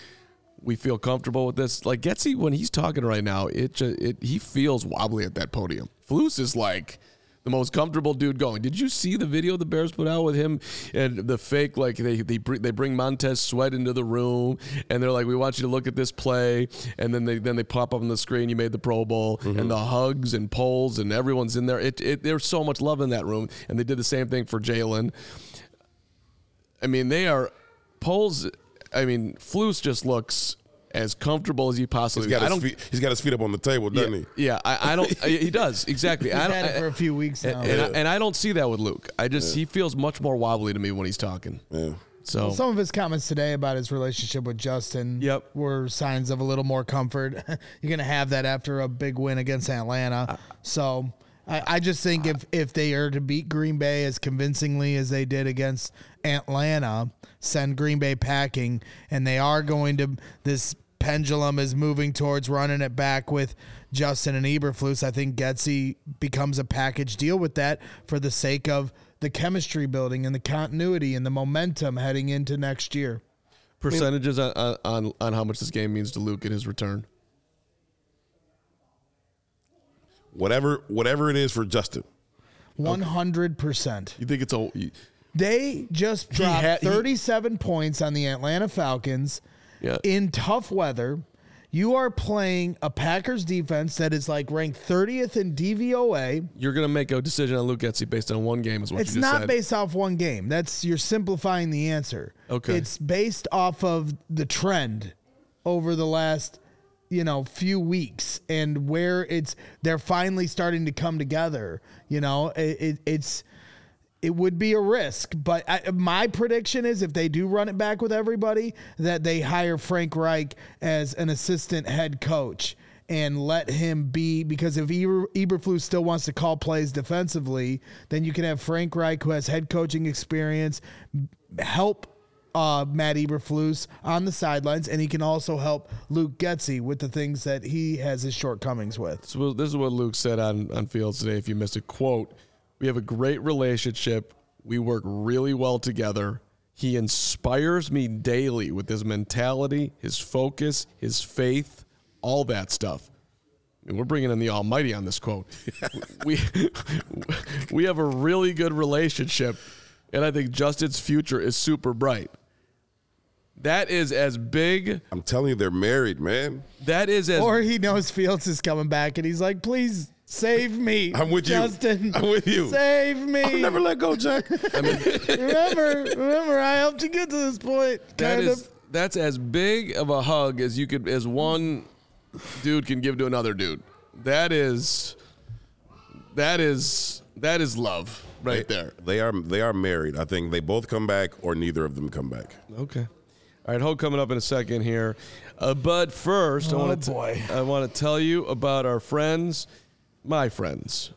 we feel comfortable with this? Like Getsy, when he's talking right now, it, it he feels wobbly at that podium. Flus is like the most comfortable dude going. Did you see the video the Bears put out with him and the fake like they they bring, they bring Montez Sweat into the room and they're like, we want you to look at this play, and then they then they pop up on the screen. You made the Pro Bowl mm-hmm. and the hugs and Poles and everyone's in there. It, it there's so much love in that room, and they did the same thing for Jaylon. I mean, they are polls. I mean, Flus just looks as comfortable as he possibly. He's got, I his don't. feet, he's got his feet up on the table, doesn't yeah, he? yeah, I, I don't. I- [LAUGHS] he does exactly. He's I don't, had it for a few weeks now. and, and, I, and I don't see that with Luke. I just he feels much more wobbly to me when he's talking. Yeah. So Some of his comments today about his relationship with Justin Yep. were signs of a little more comfort. [LAUGHS] You're going to have that after a big win against Atlanta. so I, I just think if, if they are to beat Green Bay as convincingly as they did against Atlanta, send Green Bay packing, and they are going to, this pendulum is moving towards running it back with Justin and Eberflus. I think Getsy becomes a package deal with that for the sake of the chemistry building and the continuity and the momentum heading into next year. percentages on, on on how much this game means to Luke at his return. Whatever whatever it is for Justin. One hundred percent. You think it's a you- They just dropped had- he- thirty-seven points on the Atlanta Falcons yeah? in tough weather. You are playing a Packers defense that is like ranked thirtieth in DVOA. You're gonna make a decision on Luke Getsy based on one game, is what It's you just not said. based off one game. That's you're simplifying the answer. Okay. It's based off of the trend over the last, you know, few weeks and where it's they're finally starting to come together. You know, it, it, it's it would be a risk, but I, my prediction is if they do run it back with everybody, that they hire Frank Reich as an assistant head coach and let him be because if Eber, Eberflus still wants to call plays defensively, then you can have Frank Reich, who has head coaching experience, help uh, Matt Eberflus on the sidelines, and he can also help Luke Getsy with the things that he has his shortcomings with. So this is what Luke said on on Fields today. If you missed a quote, we have a great relationship. We work really well together. He inspires me daily with his mentality, his focus, his faith, all that stuff. I mean, we're bringing in the Almighty on this quote. [LAUGHS] we we have a really good relationship, and I think Justin's future is super bright. That is as big. I'm telling you, they're married, man. That is as. Or he knows Fields is coming back, and he's like, "Please save me, [LAUGHS] I'm with Justin. you. I'm with you. Save me. I'll never let go, Jack. [LAUGHS] remember, remember, I helped you get to this point. That Kind is of. that's as big of a hug as you could as one dude can give to another dude. That is that is that is love right there. They are they are married. I think they both come back, or neither of them come back. Okay. All right, Hope coming up in a second here. Uh, but first, I Oh, want to. I want to tell you about our friends, my friends,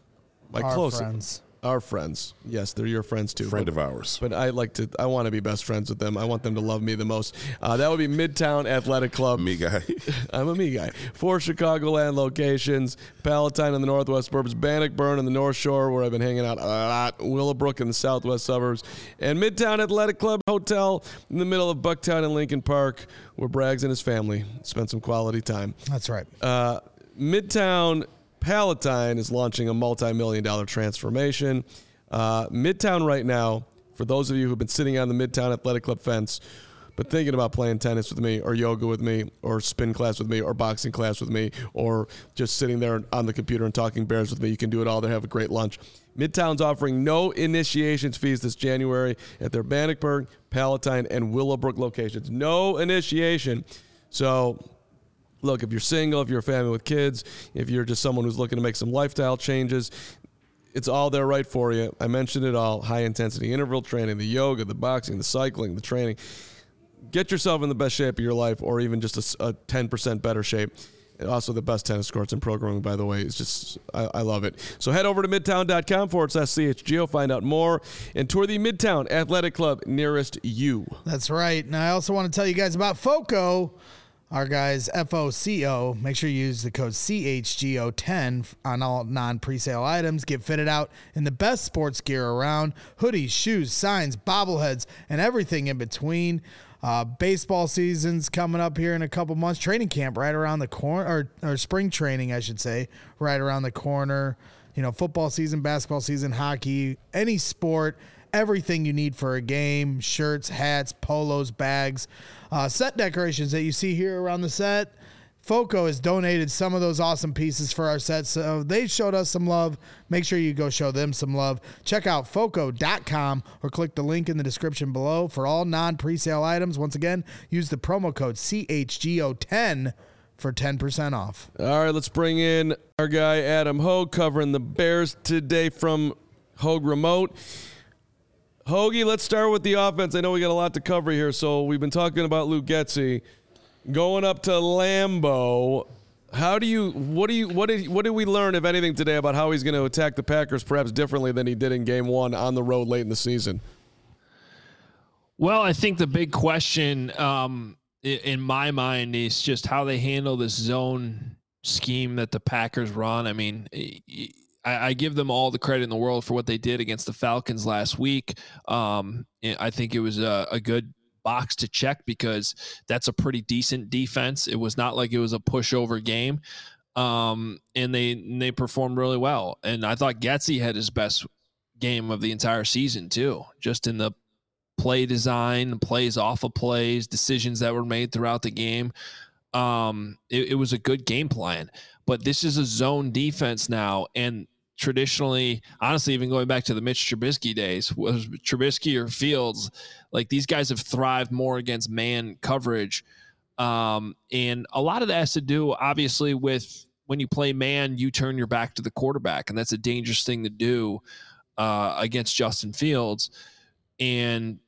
my Our close friends. our friends. Yes, they're your friends too. Friend but- of ours. But I like to. I want to be best friends with them. I want them to love me the most. Uh, that would be Midtown Athletic Club. Me guy. [LAUGHS] I'm a me guy. Four Chicagoland locations: Palatine in the northwest suburbs, Bannockburn in the North Shore, where I've been hanging out a lot, Willowbrook in the southwest suburbs, and Midtown Athletic Club Hotel in the middle of Bucktown and Lincoln Park, where Braggs and his family spent some quality time. That's right. Uh, Midtown Palatine is launching a multi-million dollar transformation. Uh, Midtown right now, for those of you who've been sitting on the Midtown Athletic Club fence, but thinking about playing tennis with me, or yoga with me, or spin class with me, or boxing class with me, or just sitting there on the computer and talking bears with me, you can do it all there. Have a great lunch. Midtown's offering no initiations fees this January at their Bannockburn, Palatine, and Willowbrook locations. No initiation. So look, if you're single, if you're a family with kids, if you're just someone who's looking to make some lifestyle changes, it's all there right for you. I mentioned it all high intensity interval training, the yoga, the boxing, the cycling, the training. Get yourself in the best shape of your life, or even just a 10% better shape. Also, the best tennis courts and programming, by the way, is just, I, I love it. So head over to midtown.com forward slash CHGO, find out more, and tour the Midtown Athletic Club nearest you. That's right. And I also want to tell you guys about FOCO. Our guys, FOCO. Make sure you use the code CHGO10 on all non presale items. Get fitted out in the best sports gear around hoodies, shoes, signs, bobbleheads, and everything in between. Uh, baseball season's coming up here in a couple months. Training camp right around the corner, or, or spring training, I should say, right around the corner. You know, football season, basketball season, hockey, any sport everything you need for a game shirts, hats, polos, bags, uh, set decorations that you see here around the set. Foco has donated some of those awesome pieces for our set, so they showed us some love. Make sure you go show them some love. Check out foco.com or click the link in the description below for all non presale items. Once again, use the promo code CHGO10 for 10% off. All right, let's bring in our guy Adam Hoge covering the Bears today from Hoge Remote. Hoagie, let's start with the offense. I know we got a lot to cover here, so we've been talking about Luke Getsy going up to Lambeau. How do you what do you what did what did we learn if anything today about how he's going to attack the Packers perhaps differently than he did in game 1 on the road late in the season? Well, I think the big question um, in my mind is just how they handle this zone scheme that the Packers run. I mean, I, I give them all the credit in the world for what they did against the Falcons last week. Um, I think it was a, a good box to check because that's a pretty decent defense. It was not like it was a pushover game. Um, and they and they performed really well. And I thought Getsy had his best game of the entire season too, just in the play design, plays off of plays, decisions that were made throughout the game. Um, it, it was a good game plan, but this is a zone defense now, and traditionally, honestly, even going back to the Mitch Trubisky days, was Trubisky or Fields, like these guys have thrived more against man coverage, um, and a lot of that has to do, obviously, with when you play man, you turn your back to the quarterback, and that's a dangerous thing to do uh, against Justin Fields, and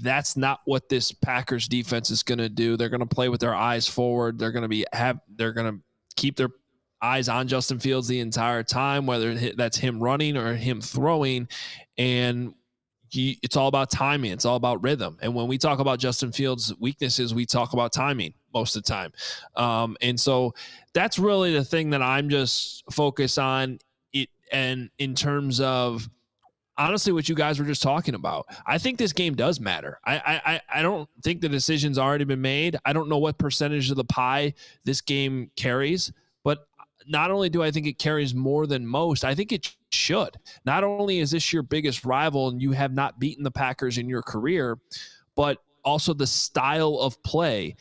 that's not what this Packers defense is going to do. They're going to play with their eyes forward. They're going to be have they're going to keep their eyes on Justin Fields the entire time, whether that's him running or him throwing. And he, it's all about timing. It's all about rhythm. And when we talk about Justin Fields' weaknesses, we talk about timing most of the time. Um, and so that's really the thing that I'm just focused on. It and in terms of honestly what you guys were just talking about. I think this game does matter. I I I don't think the decision's already been made. I don't know what percentage of the pie this game carries, not only do I think it carries more than most, I think it should. Not only is this your biggest rival and you have not beaten the Packers in your career, but also the style of play.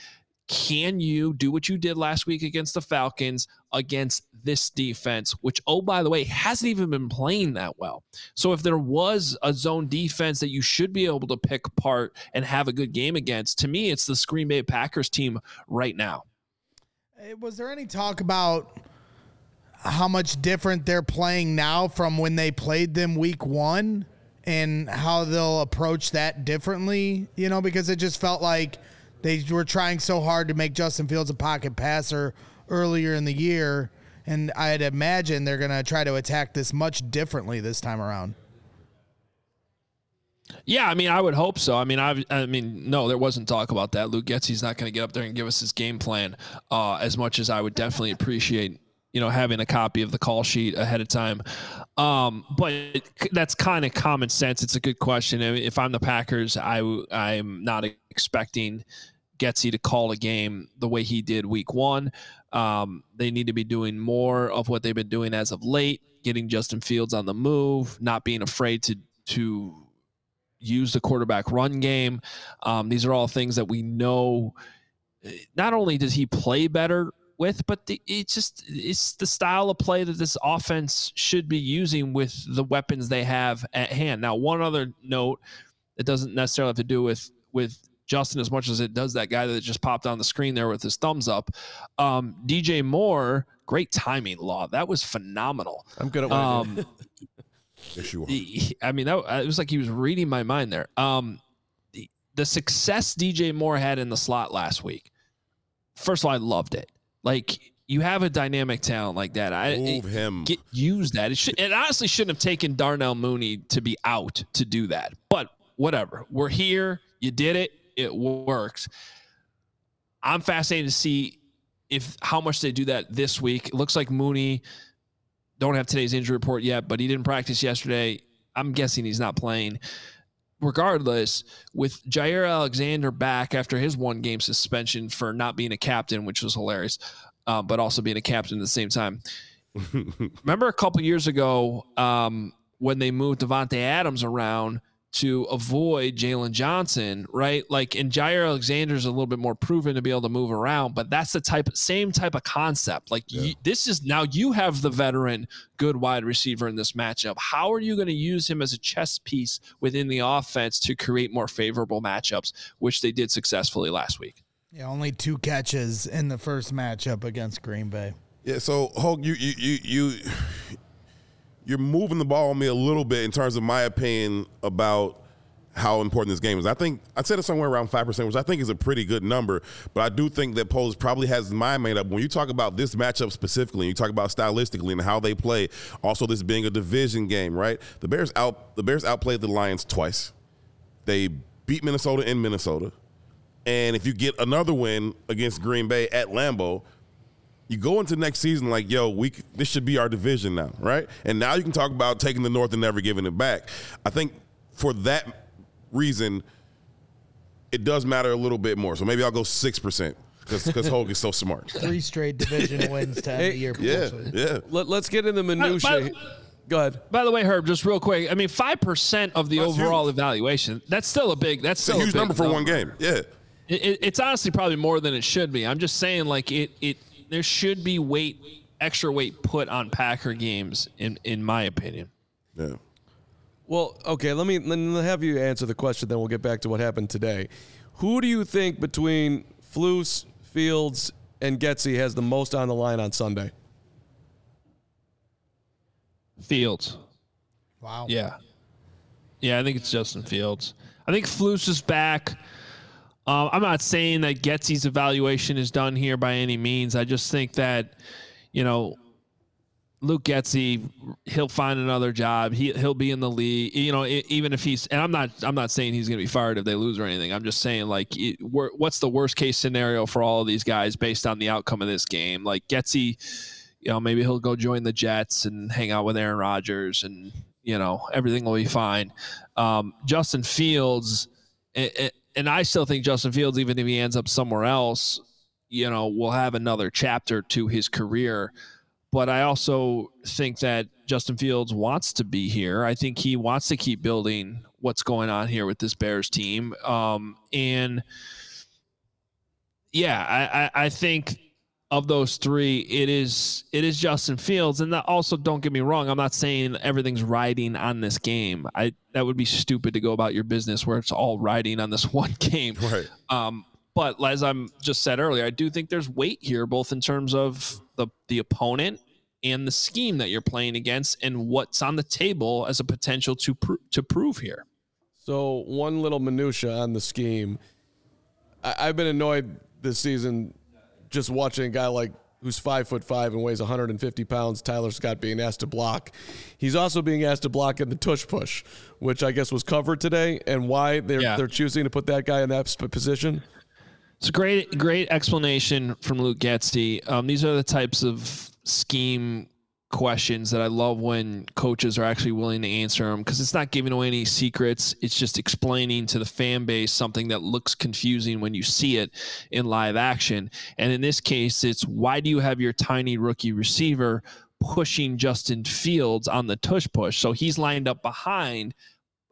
Can you do what you did last week against the Falcons against this defense, which, oh, by the way, hasn't even been playing that well? So, if there was a zone defense that you should be able to pick apart and have a good game against, to me, it's the Green Bay Packers team right now. Was there any talk about how much different they're playing now from when they played them week one and how they'll approach that differently? You know, because it just felt like they were trying so hard to make Justin Fields a pocket passer earlier in the year, and I'd imagine they're going to try to attack this much differently this time around. Yeah, I mean, I would hope so. I mean, I, I mean, no, there wasn't talk about that. Luke Getsy's not going to get up there and give us his game plan uh, as much as I would definitely appreciate, you know, having a copy of the call sheet ahead of time. Um, but that's kind of common sense. It's a good question. I mean, if I'm the Packers, I I'm not expecting Getsy to call a game the way he did week one. Um, they need to be doing more of what they've been doing as of late, getting Justin Fields on the move, not being afraid to to use the quarterback run game. Um, these are all things that we know. Not only does he play better with, but the, it's just it's the style of play that this offense should be using with the weapons they have at hand. Now, one other note that doesn't necessarily have to do with with Justin as much as it does that guy that just popped on the screen there with his thumbs up. Um, DJ Moore, great timing, Law. That was phenomenal. I'm good at what um, I, [LAUGHS] yes, you are. I mean, that, it was like he was reading my mind there. Um, the, the success DJ Moore had in the slot last week. First of all, I loved it. Like you have a dynamic talent like that. I move him. Get use that. It should. It honestly shouldn't have taken Darnell Mooney to be out to do that. But whatever. We're here. You did it it works. I'm fascinated to see if how much they do that this week. It looks like Mooney don't have today's injury report yet, but he didn't practice yesterday. I'm guessing he's not playing. Regardless, with Jaire Alexander back after his one game suspension for not being a captain, which was hilarious, uh, but also being a captain at the same time. [LAUGHS] Remember a couple years ago um, when they moved Davante Adams around? To avoid Jaylon Johnson, right? Like, and Jaire Alexander's a little bit more proven to be able to move around, but that's the type, same type of concept. Like, yeah. you, this is now you have the veteran good wide receiver in this matchup. How are you going to use him as a chess piece within the offense to create more favorable matchups, which they did successfully last week? Yeah, only two catches in the first matchup against Green Bay. Yeah, so Hulk, you you you you you're moving the ball on me a little bit in terms of my opinion about how important this game is. I think I said it somewhere around five percent, which I think is a pretty good number. But I do think that Poles probably has his mind made up. When you talk about this matchup specifically, and you talk about stylistically and how they play. Also, this being a division game, right? The Bears out the Bears outplayed the Lions twice. They beat Minnesota in Minnesota, and if you get another win against Green Bay at Lambeau, you go into next season like, yo, we this should be our division now, right? And now you can talk about taking the North and never giving it back. I think for that reason, it does matter a little bit more. So maybe I'll go six percent because Hoge is so smart. [LAUGHS] Three straight division [LAUGHS] wins to end the year. Yeah, yeah. Let, us get into minutia. Go ahead. By the way, Herb, just real quick. I mean, five percent of the that's overall huge. evaluation. That's still a big. That's still a huge a number for number. one game. Yeah. It, it, it's honestly probably more than it should be. I'm just saying, like it. It there should be weight, extra weight put on Packer games, in in my opinion. Yeah. Well, okay. Let me let me have you answer the question. Then we'll get back to what happened today. Who do you think between Flus, Fields, and Getsy has the most on the line on Sunday? Fields. Wow. Yeah. Yeah, I think it's Justin Fields. I think Flus is back. Um, I'm not saying that Getsy's evaluation is done here by any means. I just think that you know, Luke Getsy, he'll find another job. He he'll be in the league. You know, even if he's and I'm not I'm not saying he's going to be fired if they lose or anything. I'm just saying like, it, what's the worst case scenario for all of these guys based on the outcome of this game? Like Getsy, you know, maybe he'll go join the Jets and hang out with Aaron Rodgers, and you know everything will be fine. Um, Justin Fields, and I still think Justin Fields, even if he ends up somewhere else, you know, will have another chapter to his career but I also think that Justin Fields wants to be here. I think he wants to keep building what's going on here with this Bears team. Um, and yeah, I, I, I, think of those three, it is it is Justin Fields. And that also, don't get me wrong, I'm not saying everything's riding on this game. I that would be stupid to go about your business where it's all riding on this [LAUGHS] one game. Right. Um, but as I'm just said earlier, I do think there's weight here, both in terms of the the opponent and the scheme that you're playing against, and what's on the table as a potential to pr- to prove here. So one little minutia on the scheme. I- I've been annoyed this season just watching a guy like who's five foot five and weighs 150 pounds, Tyler Scott being asked to block. He's also being asked to block in the tush push, which I guess was covered today, and why they're yeah. they're choosing to put that guy in that position. It's a great, great explanation from Luke Getsy. Um, these are the types of scheme questions that I love when coaches are actually willing to answer them because it's not giving away any secrets. It's just explaining to the fan base something that looks confusing when you see it in live action. And in this case, it's why do you have your tiny rookie receiver pushing Justin Fields on the tush push? So he's lined up behind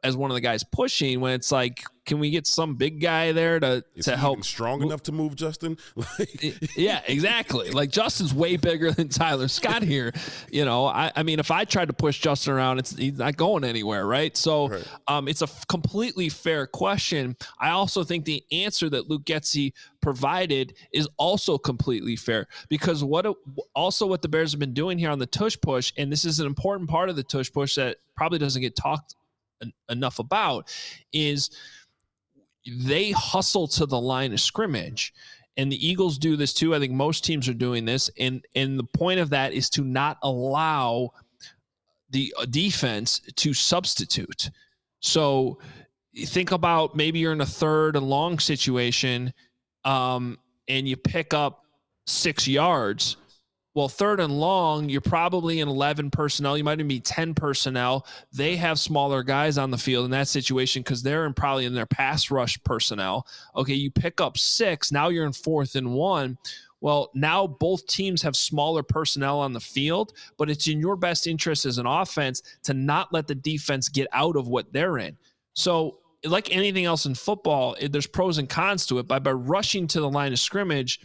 as one of the guys pushing when it's like can we get some big guy there to Is to help strong enough to move Justin? [LAUGHS] yeah, exactly. Like Justin's way bigger than Tyler Scott here. You know, I, I mean, if I tried to push Justin around, it's he's not going anywhere, right? So, right. um, it's a f- completely fair question. I also think the answer that Luke Getsy provided is also completely fair because what also what the Bears have been doing here on the tush push, and this is an important part of the tush push that probably doesn't get talked enough about, is they hustle to the line of scrimmage and the Eagles do this too. I think most teams are doing this, and and the point of that is to not allow the uh, defense to substitute. So think about maybe you're in a third and long situation, um, and you pick up six yards. Well, third and long, you're probably in 11 personnel. You might even be 10 personnel. They have smaller guys on the field in that situation because they're in probably in their pass rush personnel. Okay, you pick up six. Now you're in fourth and one. Well, now both teams have smaller personnel on the field, but it's in your best interest as an offense to not let the defense get out of what they're in. So, like anything else in football, there's pros and cons to it. But by rushing to the line of scrimmage,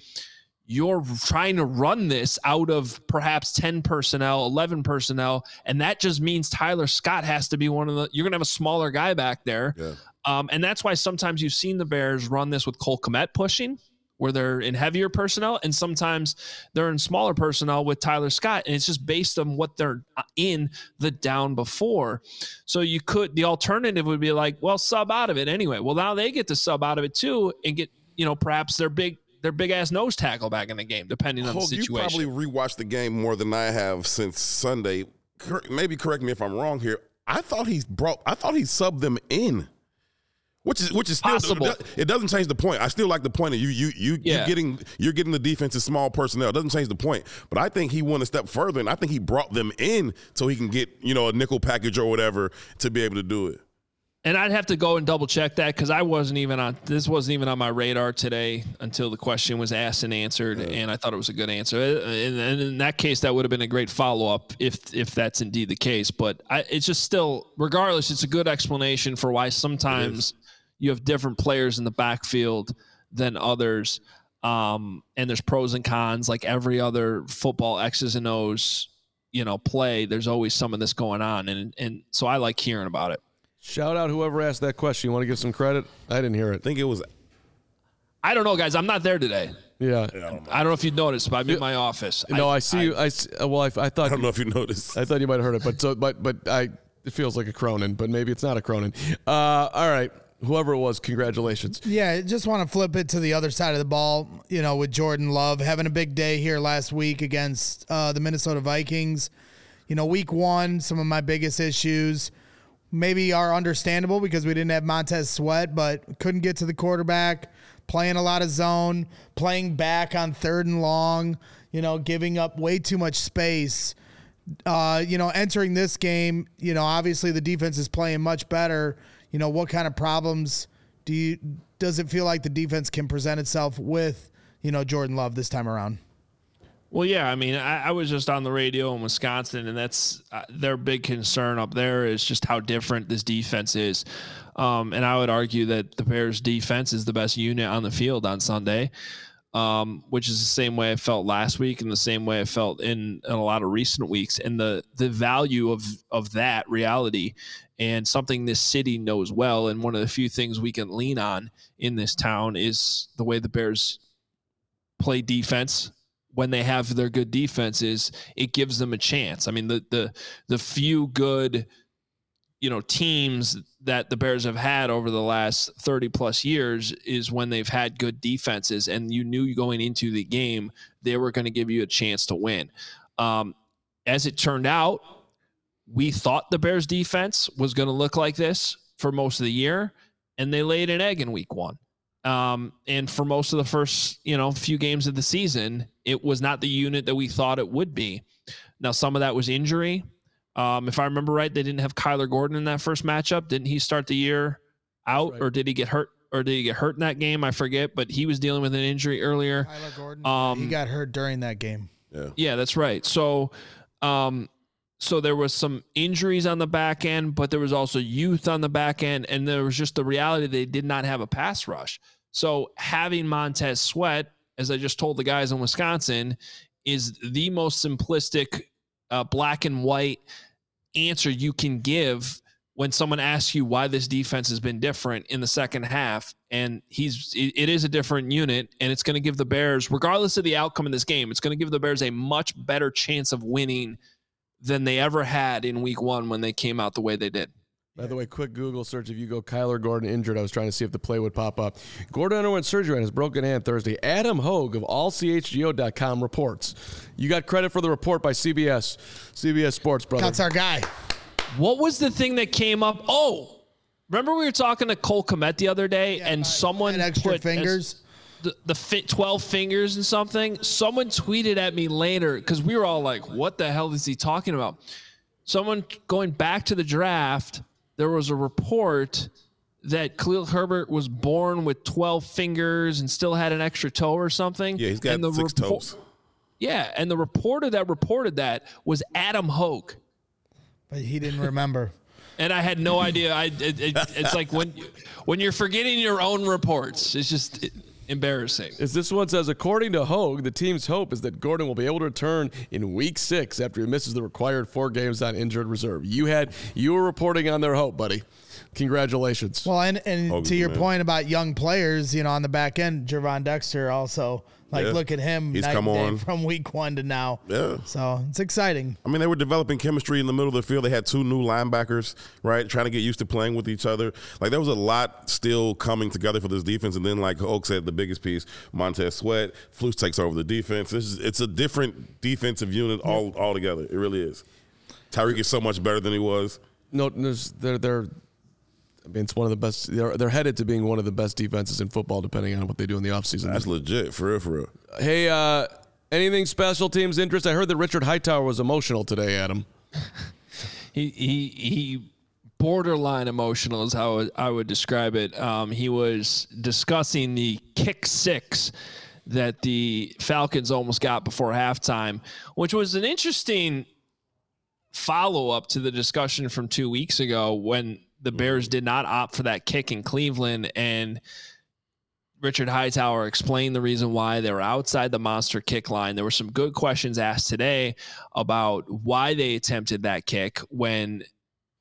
you're trying to run this out of perhaps 10 personnel, 11 personnel, and that just means Tyler Scott has to be one of the. You're going to have a smaller guy back there. Yeah. Um, and that's why sometimes you've seen the Bears run this with Cole Kmet pushing, where they're in heavier personnel, and sometimes they're in smaller personnel with Tyler Scott. And it's just based on what they're uh, in the down before. So you could, the alternative would be like, well, sub out of it anyway. Well, now they get to sub out of it too and get, you know, perhaps their big their big ass nose tackle back in the game, depending on the situation. You probably rewatched the game more than I have since Sunday. Maybe correct me if I'm wrong here. I thought he brought. I thought he subbed them in. Which is which is still Possible. it doesn't change the point. I still like the point of you you you yeah. you getting you're getting the defense small personnel. It doesn't change the point. But I think he went a step further and I think he brought them in so he can get, you know, a nickel package or whatever to be able to do it. And I'd have to go and double check that because I wasn't even on this wasn't even on my radar today until the question was asked and answered, yeah. and I thought it was a good answer. And, and in that case, that would have been a great follow up if if that's indeed the case. But I, it's just still, regardless, it's a good explanation for why sometimes you have different players in the backfield than others, um, and there's pros and cons like every other football X's and O's, you know, play. There's always some of this going on, and and so I like hearing about it. Shout out whoever asked that question. You want to give some credit? I didn't hear it. I think it was. I don't know, guys. I'm not there today. Yeah. I don't know, I don't know if you noticed, but I'm in my office. No, I, I see I, you. I uh, well, I, I thought. I don't know if you noticed. I thought you might have heard it, but so, but but I. It feels like a Cronin, but maybe it's not a Cronin. Uh, all right. whoever it was, congratulations. Yeah, just want to flip it to the other side of the ball. You know, with Jordan Love having a big day here last week against uh, the Minnesota Vikings. You know, week one, some of my biggest issues maybe are understandable because we didn't have Montez Sweat, but couldn't get to the quarterback, playing a lot of zone, playing back on third and long, you know, giving up way too much space. Uh, you know, entering this game, you know, obviously the defense is playing much better. You know, what kind of problems do you does it feel like the defense can present itself with, you know, Jordan Love this time around? Well, yeah, I mean, I, I, was just on the radio in Wisconsin, and that's uh, their big concern up there is just how different this defense is. Um, and I would argue that the Bears' defense is the best unit on the field on Sunday, um, which is the same way I felt last week, and the same way I felt in, in a lot of recent weeks. And the the value of of that reality and something this city knows well, and one of the few things we can lean on in this town is the way the Bears play defense when they have their good defenses, it gives them a chance. I mean, the the the few good you know teams that the Bears have had over the last 30 plus years is when they've had good defenses and you knew going into the game they were going to give you a chance to win. Um, as it turned out, we thought the Bears defense was going to look like this for most of the year and they laid an egg in week 1. Um, and for most of the first, you know, few games of the season, it was not the unit that we thought it would be. Now, some of that was injury. Um, if I remember right, they didn't have Kyler Gordon in that first matchup. Didn't he start the year out, right. or did he get hurt? Or did he get hurt in that game? I forget, but he was dealing with an injury earlier. Kyler Gordon, um, he got hurt during that game. Yeah, yeah, that's right. So, um, so there was some injuries on the back end, but there was also youth on the back end, and there was just the reality they did not have a pass rush. So having Montez Sweat, as I just told the guys in Wisconsin, is the most simplistic uh, black and white answer you can give when someone asks you why this defense has been different in the second half. And he's it is a different unit and it's going to give the bears regardless of the outcome in this game it's going to give the bears a much better chance of winning than they ever had in week 1 when they came out the way they did by the way, quick Google search if you go Kyler Gordon injured. I was trying to see if the play would pop up. Gordon underwent surgery on his broken hand Thursday. Adam Hoge of allchgo.com reports. You got credit for the report by CBS. CBS Sports, brother. That's our guy. What was the thing that came up? Oh, remember we were talking to Cole Kmet the other day yeah, and someone extra put fingers? The, the fit 12 fingers and something. Someone tweeted at me later because we were all like, what the hell is he talking about? Someone going back to the draft – there was a report that Khalil Herbert was born with 12 fingers and still had an extra toe or something. Yeah, he's got and the six repo- toes. Yeah, and the reporter that reported that was Adam Hoge. But he didn't remember. [LAUGHS] and I had no idea. I it, it, it's like when when you're forgetting your own reports. It's just. It, embarrassing. As this one says, according to Hoge, the team's hope is that Gordon will be able to return in week six after he misses the required four games on injured reserve. You had you were reporting on their hope, buddy. Congratulations. Well, and, and to your man. point about young players, you know, on the back end, Gervon Dexter also like, yeah. look at him. He's come on from week one to now. Yeah. So it's exciting. I mean, they were developing chemistry in the middle of the field. They had two new linebackers, right, trying to get used to playing with each other. Like there was a lot still coming together for this defense. And then, like Oak said, the biggest piece, Montez Sweat, Flus takes over the defense. Is, it's a different defensive unit all altogether. It really is. Tyrique is so much better than he was. No, they're they're I mean, it's one of the best. They're, they're headed to being one of the best defenses in football, depending on what they do in the offseason. That's legit, for real, for real. Hey, uh, anything special teams interest? I heard that Richard Hightower was emotional today, Adam. [LAUGHS] he, he, he borderline emotional is how I would describe it. Um, he was discussing the kick six that the Falcons almost got before halftime, which was an interesting follow up to the discussion from two weeks ago when the Bears did not opt for that kick in Cleveland. And Richard Hightower explained the reason why they were outside the monster kick line. There were some good questions asked today about why they attempted that kick when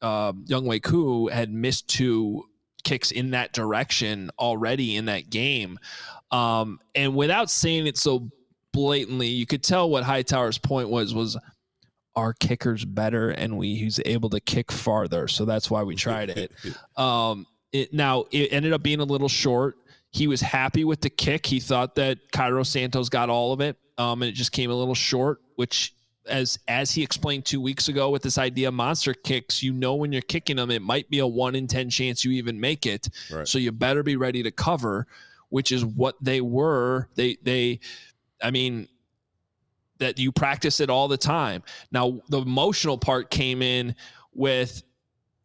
uh, Younghoe Koo had missed two kicks in that direction already in that game. Um, and without saying it so blatantly, you could tell what Hightower's point was was our kicker's better and we he's able to kick farther. So that's why we tried it. [LAUGHS] Um, it, now it ended up being a little short. He was happy with the kick. He thought that Cairo Santos got all of it, um, and it just came a little short. Which, as as he explained two weeks ago with this idea of monster kicks, you know when you're kicking them, it might be a one in ten chance you even make it. Right. So you better be ready to cover, which is what they were. They they, I mean, that you practice it all the time. Now the emotional part came in with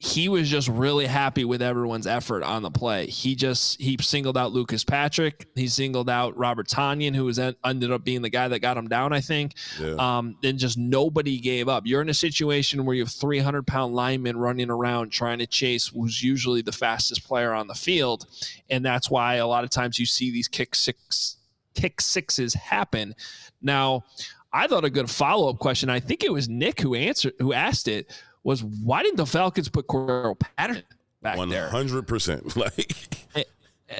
he was just really happy with everyone's effort on the play. He just he singled out Lucas Patrick. He singled out Robert Tonyan, who was en- ended up being the guy that got him down. I think. Yeah. Um, then just nobody gave up. You're in a situation where you have 300 pound linemen running around trying to chase who's usually the fastest player on the field, and that's why a lot of times you see these kick six kick sixes happen. Now, I thought a good follow up question. I think it was Nick who answered who asked it was why didn't the Falcons put Cordarrelle Patterson back One there? hundred percent. [LAUGHS] Like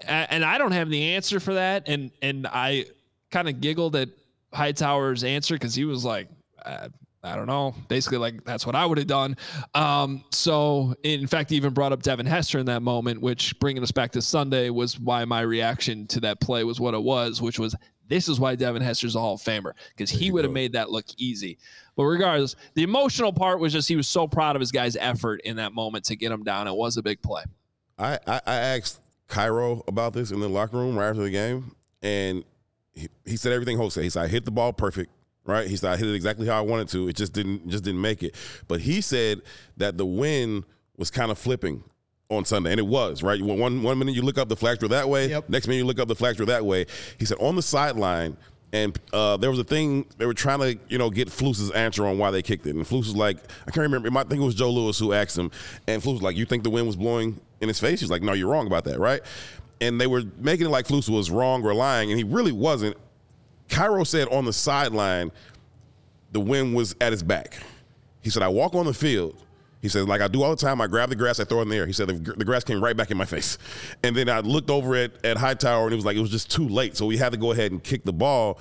and I don't have the answer for that. And and I kind of giggled at Hightower's answer because he was like, uh, I don't know, basically like that's what I would have done. Um, so in fact, even brought up Devin Hester in that moment, which bringing us back to Sunday was why my reaction to that play was what it was, which was this is why Devin Hester's a Hall of Famer because he would have made that look easy. But regardless, the emotional part was just he was so proud of his guy's effort in that moment to get him down. It was a big play. I, I, I asked Cairo about this in the locker room right after the game, and he, he said everything Hope said. He said I hit the ball perfect, right? He said I hit it exactly how I wanted to. It just didn't just didn't make it. But he said that the wind was kind of flipping on Sunday, and it was right. One one minute you look up the flags were that way, Yep. next minute you look up the flags were that way. He said on the sideline. And uh, there was a thing they were trying to, you know, get Flus's answer on why they kicked it. And Flus was like, I can't remember. I think it was Joe Lewis who asked him. And Flus was like, "You think the wind was blowing in his face?" He's like, "No, you're wrong about that, right?" And they were making it like Flus was wrong or lying, and he really wasn't. Cairo said on the sideline, the wind was at his back. He said, I walk on the field. He said, like I do all the time, I grab the grass, I throw it in the air. He said, the, the grass came right back in my face. [LAUGHS] And then I looked over at, at Hightower and it was like, it was just too late. So we had to go ahead and kick the ball.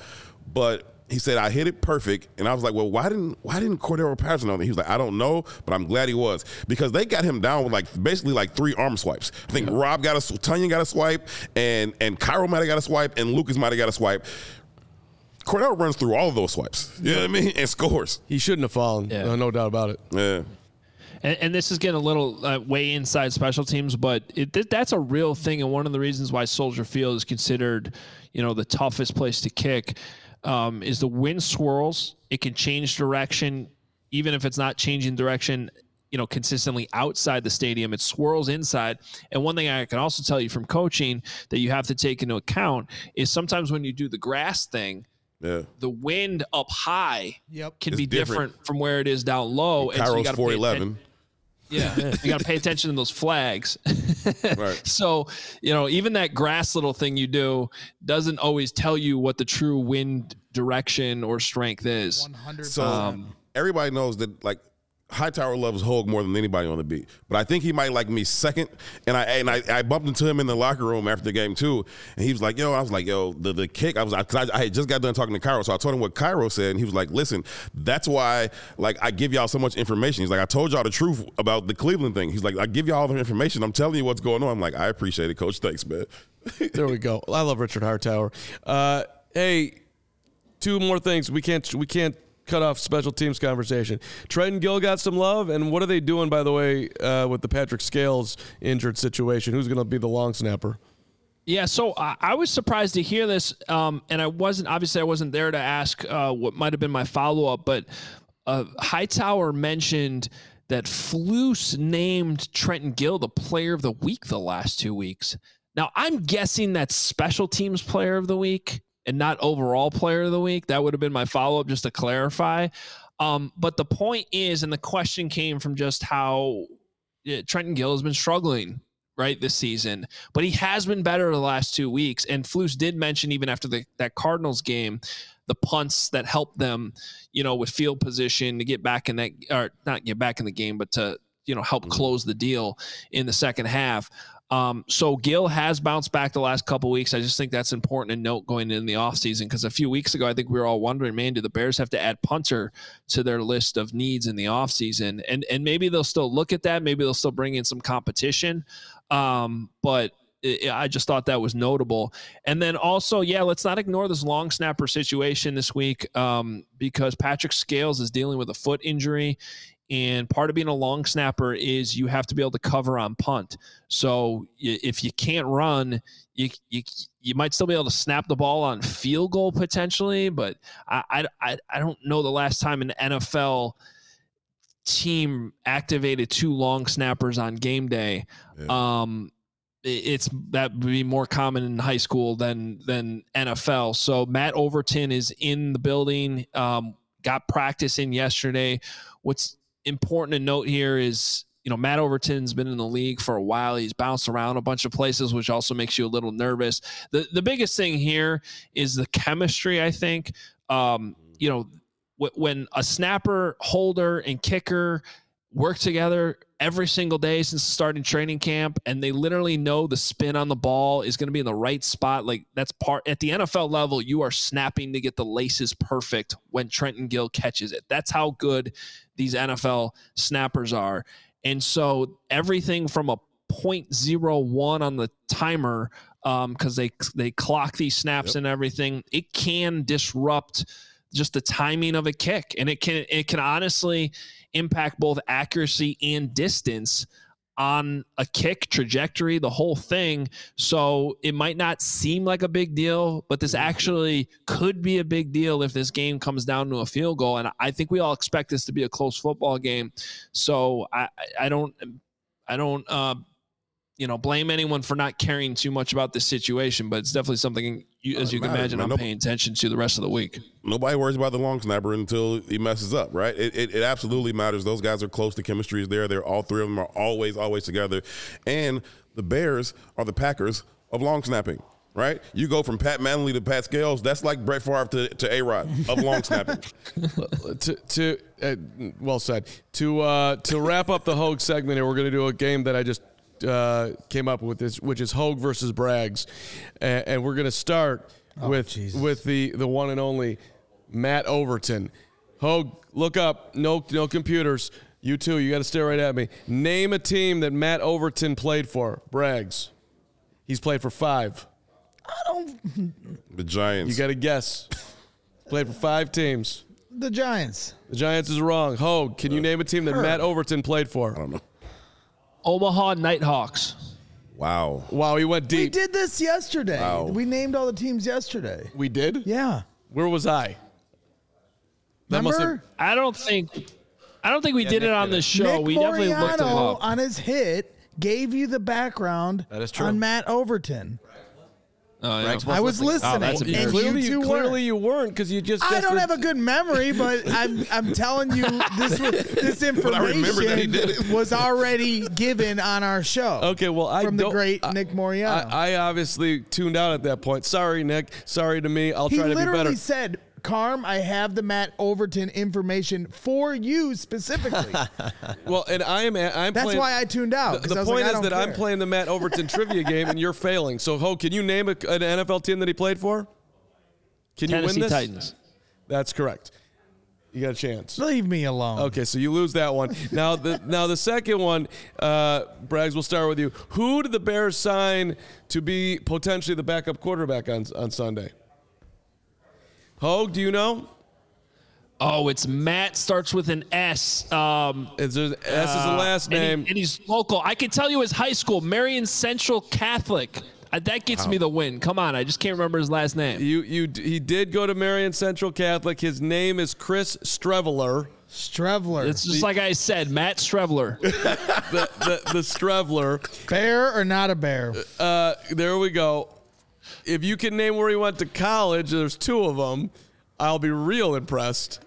But he said, I hit it perfect. And I was like, well, why didn't why didn't Cordarrelle Patterson on it? He was like, I don't know, but I'm glad he was. Because they got him down with like basically like three arm swipes. I think Rob got a, Tonyan got a swipe, and, and Cairo might have got a swipe, and Lucas might have got a swipe. Cordarrelle runs through all of those swipes. You know what I mean? [LAUGHS] And scores. He shouldn't have fallen. Yeah. Uh, no doubt about it. Yeah and, and this is getting a little uh, way inside special teams, but it, th- that's a real thing, and one of the reasons why Soldier Field is considered, you know, the toughest place to kick, um, is the wind swirls. It can change direction, even if it's not changing direction you know consistently outside the stadium it swirls inside and one thing i can also tell you from coaching that you have to take into account is sometimes when you do the grass thing yeah. the wind up high yep. can it's be different. different. from where it is down low and, Cairo's so 411 [LAUGHS] yeah, you got to pay attention to those flags. [LAUGHS] Right. So, you know, even that grass little thing you do doesn't always tell you what the true wind direction or strength is. 100. So Um, everybody knows that like Hightower loves Hoge more than anybody on the beat. But I think he might like me second. And I and I, I bumped into him in the locker room after the game too. And he was like, yo, I was like, yo, the, the kick, I was cause I, I had just got done talking to Cairo. So I told him what Cairo said. And he was like, listen, that's why like I give y'all so much information. He's like, I told y'all the truth about the Cleveland thing. He's like, I give y'all all the information. I'm telling you what's going on. I'm like, I appreciate it, coach. Thanks, man. [LAUGHS] There we go. I love Richard Hightower. Uh, hey, two more things. We can't we can't cut off special teams conversation. Trenton Gill got some love, and what are they doing by the way uh, with the Patrick Scales injured situation? Who's going to be the long snapper? Yeah, so I, I was surprised to hear this, um, and I wasn't obviously I wasn't there to ask uh, what might have been my follow up, but uh, Hightower mentioned that Flus named Trenton Gill the Player of the Week the last two weeks. Now I'm guessing that's Special Teams Player of the Week and not overall Player of the Week. That would have been my follow up just to clarify. Um, but the point is, and the question came from just how uh, Trenton Gill has been struggling right this season, but he has been better the last two weeks. And Flus did mention even after the, that Cardinals game, the punts that helped them, you know, with field position to get back in that, or not get back in the game, but to you know help close the deal in the second half. Um, so Gill has bounced back the last couple weeks. I just think that's important to note going in the offseason because a few weeks ago, I think we were all wondering, man, do the Bears have to add punter to their list of needs in the offseason? And and maybe they'll still look at that. Maybe they'll still bring in some competition. Um, but I just thought that was notable. And then also, yeah, let's not ignore this long snapper situation this week um, because Patrick Scales is dealing with a foot injury. And part of being a long snapper is you have to be able to cover on punt. So if you can't run, you you, you might still be able to snap the ball on field goal potentially. But I I, I don't know the last time an NFL team activated two long snappers on game day. Yeah. Um, it's that would be more common in high school than than NFL. So Matt Overton is in the building. Um, got practice in yesterday. What's important to note here is you know Matt Overton's been in the league for a while. He's bounced around a bunch of places, which also makes you a little nervous. the The biggest thing here is the chemistry. I think um, you know w- when a snapper, holder, and kicker work together every single day since starting training camp and they literally know the spin on the ball is going to be in the right spot. Like that's part at the NFL level you are snapping to get the laces perfect when Trenton Gill catches it. That's how good these NFL snappers are. And so everything from a 0.01 on the timer um cuz they they clock these snaps yep. and everything it can disrupt just the timing of a kick and it can it can honestly impact both accuracy and distance on a kick trajectory, the whole thing. So it might not seem like a big deal, but this actually could be a big deal if this game comes down to a field goal. And I think we all expect this to be a close football game. So I, I don't, I don't, uh, you know, blame anyone for not caring too much about this situation, but it's definitely something, you, as you can imagine. I'm paying attention to the rest of the week. Nobody worries about the long snapper until he messes up, right? It, it, it absolutely matters. Those guys are close. The chemistry is there. They're all three of them are always, always together. And the Bears are the Packers of long snapping right? You go from Pat Mannelly to Pat Scales. That's like Brett Favre to, to A Rod of long snapping. [LAUGHS] to, to uh, well said. To uh, to wrap up the Hoge segment here, we're going to do a game that I just uh, came up with this, which is Hoge versus Braggs, and, and we're going to start oh, with Jesus. with the the one and only Matt Overton. Hoge, look up. No no computers. You too. You got to stare right at me. Name a team that Matt Overton played for. Braggs. He's played for five. I don't. [LAUGHS] The Giants. You got to guess. Played for five teams. The Giants. The Giants is wrong. Hoge, can you name a team that Matt Overton played for? I don't know. Omaha Nighthawks. Wow. Wow, he went deep. We did this yesterday. Wow. We named all the teams yesterday. We did? Yeah. Where was I? That Remember? I don't think I don't think we yeah, did Nick it on the show. Nick we Moriano definitely looked it up. on his hit gave you the background that is true. on Matt Overton. Oh, yeah. I was listening. Oh, and clearly, you, clearly you weren't because you just. I don't have a good memory, but [LAUGHS] I'm I'm telling you this was, this [LAUGHS] information was already given on our show. Okay, well I from the great I, Nick Moriano. I, I, obviously tuned out at that point. Sorry, Nick. Sorry to me. I'll he try to be better. He literally said Carm, I have the Matt Overton information for you specifically. [LAUGHS] well, and I am. I'm. That's playing, why I tuned out. The, the point like, is that care. I'm playing the Matt Overton [LAUGHS] trivia game, and you're failing. So, Ho, can you name a, an NFL team that he played for? Can Tennessee you win this? Titans. That's correct. You got a chance. Leave me alone. Okay, so you lose that one. now the [LAUGHS] now the second one, uh, Braggs, we'll start with you. Who did the Bears sign to be potentially the backup quarterback on on Sunday? Hoge, do you know? Oh, it's Matt. Starts with an S. Um, is there, S is the uh, last name, and, he, and, he's local. I can tell you his high school, Marian Central Catholic. Uh, that gets wow. me the win. Come on, I just can't remember his last name. You, you, he did go to Marian Central Catholic. His name is Chris Streveler. Streveler. It's just the, like I said, Matt Streveler. [LAUGHS] the, the, the Streveler. Bear or not a bear? Uh, there we go if you can name where he went to college, there's two of them. I'll be real impressed.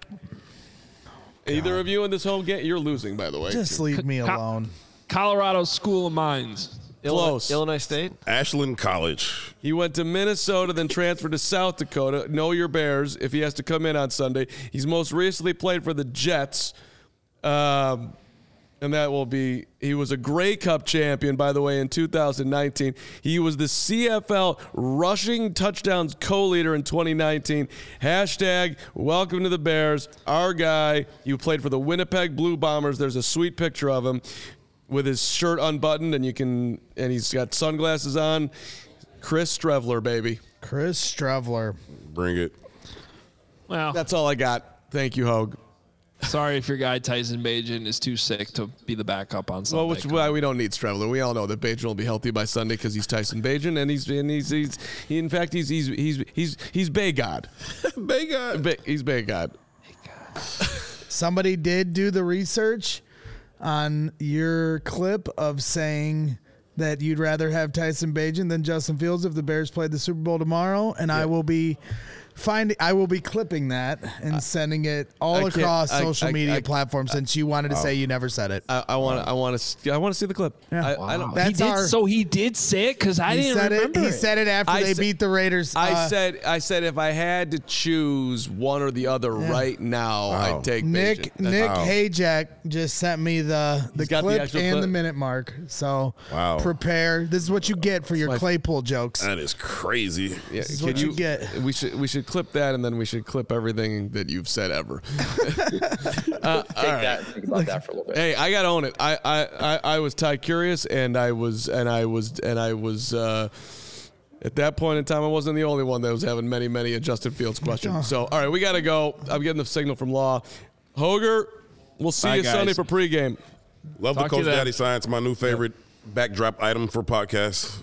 Either of you in this home game, you're losing, by the way. Just leave me alone. Colorado School of Mines. Close. Illinois State. Ashland College. He went to Minnesota, then transferred to South Dakota. Know your Bears if he has to come in on Sunday. He's most recently played for the Jets. Um, and that will be he was a Grey Cup champion, by the way, in 2019. He was the CFL rushing touchdowns co-leader in 2019. Hashtag welcome to the Bears. Our guy, you played for the Winnipeg Blue Bombers. There's a sweet picture of him. with his shirt unbuttoned, and you can, and he's got sunglasses on. Chris Streveler, baby. Chris Streveler. Bring it. Well, That's all I got. Thank you, Hoge. Sorry if your guy Tyson Bagent is too sick to be the backup on Sunday. Well, which why we don't need Streveler. We all know that Bagent will be healthy by Sunday because he's Tyson Bagent, and he's and he's he's he, in fact he's he's he's he's he's Bay God. [LAUGHS] Bay God. Ba- he's Bay God. Somebody did do the research on your clip of saying that you'd rather have Tyson Bagent than Justin Fields if the Bears played the Super Bowl tomorrow, and I will be finding I will be clipping that and sending it I all can't- across I- social I- media I- platforms since you wanted to say you never said it. I want to I want to I want to see the clip. Yeah. I, I don't. he That's did, our- so he did say it because I he didn't said it. remember He it. said it after I they said- beat the Raiders. I Uh, said I said if I had to choose one or the other right now, Wow. I'd take Nick Bagent. Nick Wow. Hayjack just sent me the the He's got the clip actual and clip? the minute mark. So Wow. prepare. This is what you get for your my- Claypool jokes. That is crazy. Yeah, is can what you get. We should we should clip that and then we should clip everything that you've said ever. [LAUGHS] [LAUGHS] Take that. Think about that for a little bit. Hey, I gotta own it. I I, I, I was Ty curious and I was and I was and I was uh, at that point in time I wasn't the only one that was having many many a Justin Fields questions. So all right, we gotta go. I'm getting the signal from Law. Hoger, we'll see Bye, you guys. Sunday for pregame. Love Talk the Coach. Daddy Science, my new favorite backdrop item for podcasts.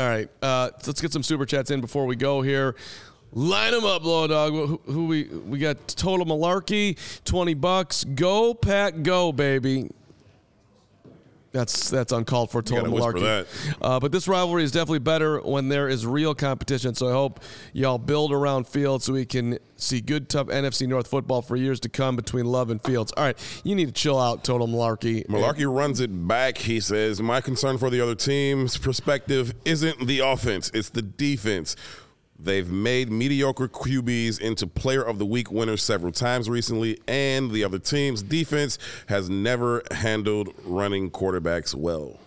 All right, uh, let's get some super chats in before we go here. Line them up, Blow Dog. Who, who we we got? Total Malarkey, twenty bucks. Go Pack, go baby. That's that's uncalled for. Total Malarkey. Uh, but this rivalry is definitely better when there is real competition. So I hope y'all build around Fields so we can see good, tough NFC North football for years to come between Love and Fields. All right, you need to chill out, Total Malarkey. Malarkey runs it back. He says, My concern for the other team's perspective isn't the offense, it's the defense. They've made mediocre QBs into player of the week winners several times recently, and the other team's defense has never handled running quarterbacks well.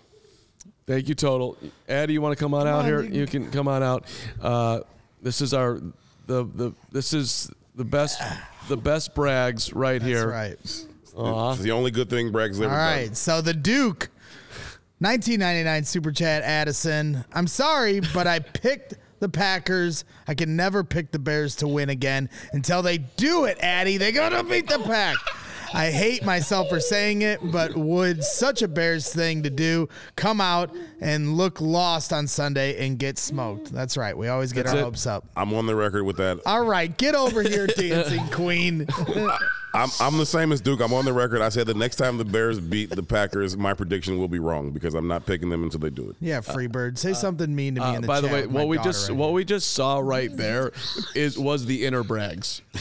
Thank you, Total. Addie, you want to come on out on, here? you You can come on out. Uh, this is our the the this is the best the best brags right That's here. right. It's the only good thing Bragg's ever All done. right. So the Duke, 1999 Super Chat Addison. I'm sorry, but I picked the Packers. I can never pick the Bears to win again until they do it, Addy. They gotta beat the Pack. I hate myself for saying it, but would such a Bears thing to do come out and look lost on Sunday and get smoked? That's right. We always get That's our it. hopes up. I'm on the record with that. All right, get over here, [LAUGHS] dancing queen. [LAUGHS] I'm, I'm the same as Duke. I'm on the record. I said the next time the Bears beat the Packers, my prediction will be wrong because I'm not picking them until they do it. Yeah, Freebird. Say something mean to me Uh, in the by the chat way, with my what we just right what here. we just saw right there is was the inner brags. [LAUGHS]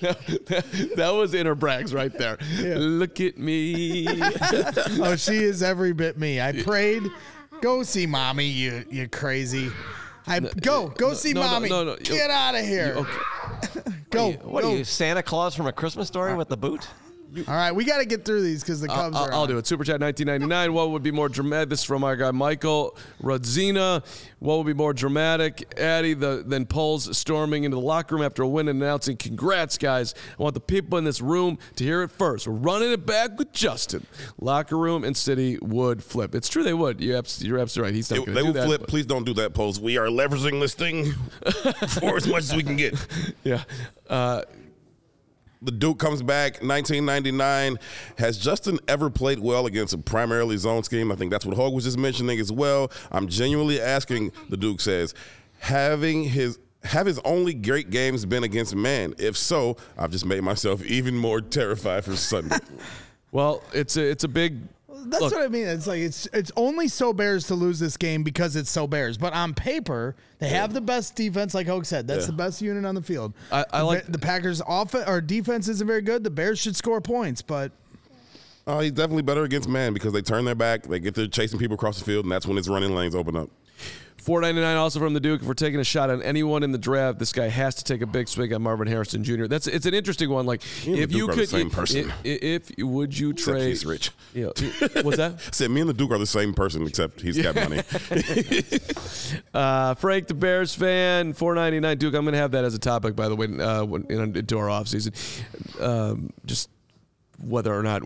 that was inner brags right there. Look at me. [LAUGHS] oh, she is every bit me. I prayed. Go see mommy, you you crazy. I go go see no, no, mommy. no, no. Get out of here. Okay. Go. What go. are you, Santa Claus from a Christmas story with the boot? All right, we got to get through these because the Cubs I'll, are. I'll on. do it. Super chat 1999. What would be more dramatic? This is from our guy Michael Radzina. What would be more dramatic, Addy, the, than Poles storming into the locker room after a win and announcing, "Congrats, guys! I want the people in this room to hear it first. We're running it back with Justin." Locker room and city would flip. It's true they would. You're, abs- you're absolutely right. He's not They, going they to do will that. flip. but- Please don't do that, Poles. We are leveraging this thing [LAUGHS] for as much as we can get. Yeah. Uh, The Duke comes back 1999. Has Justin ever played well against a primarily zone scheme? I think that's what Hoge was just mentioning as well. I'm genuinely asking, the Duke says, having his have his only great games been against man? If so, I've just made myself [LAUGHS] even more terrified for Sunday. well, it's a it's a big. That's Look. what I mean. It's like it's it's only so Bears to lose this game because it's so Bears. But on paper, they have the best defense, like Hoge said. That's Yeah. the best unit on the field. I- I The like- the Packers' offense or defense isn't very good. The Bears should score points, but Oh, he's definitely better against man because they turn their back, they get to chasing people across the field, and that's when his running lanes open up. Four ninety nine also from the Duke. If we're taking a shot on anyone in the draft, this guy has to take a big swing at Marvin Harrison Jr. That's it's an interesting one. Like Me if you could, same if- person. If, if- would you Except trade? he's rich. Yeah, what's that? [LAUGHS] Said me and the Duke are the same person, except he's got money. [LAUGHS] Uh, Frank, the Bears fan, four ninety nine. Duke, I'm going to have that as a topic, by the way, uh, when, in, into our offseason. Um, just whether or not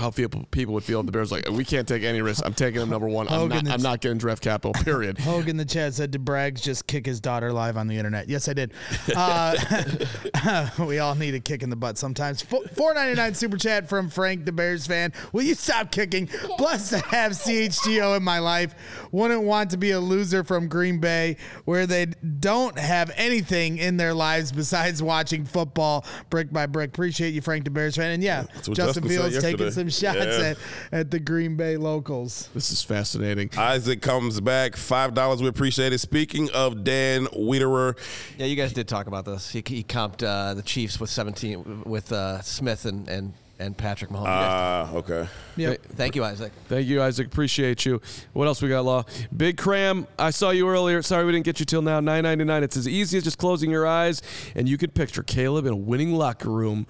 how people people would feel if the Bears like we can't take any risks. I'm taking them number one. I'm Hogan not, is- I'm not getting draft capital. Period. [LAUGHS] Hogan the chat said, to Braggs just kick his daughter live on the internet?" Yes, I did. Uh, [LAUGHS] we all need a kick in the butt sometimes. Four ninety nine super chat from Frank, the Bears fan. Will you stop kicking? Blessed to have CHGO in my life. Wouldn't want to be a loser from Green Bay, where they don't have anything in their lives besides watching football brick by brick. Appreciate you, Frank, the Bears fan. And yeah, That's Justin Justin Fields taking some shots Yeah. at, at the Green Bay locals. This is fascinating. Isaac comes back, five dollars. We appreciate it. Speaking of Dan Wiederer, Yeah, you guys did talk about this. He, he comped uh, the Chiefs with 17 with uh, Smith and, and, and Patrick Mahomes. You guys- ah, okay. Yep. Thank you, Isaac. Thank you, Isaac. Appreciate you. What else we got, Law? Big Cram. I saw you earlier. Sorry we didn't get you till now. Nine ninety nine. It's as easy as just closing your eyes, and you could picture Caleb in a winning locker room,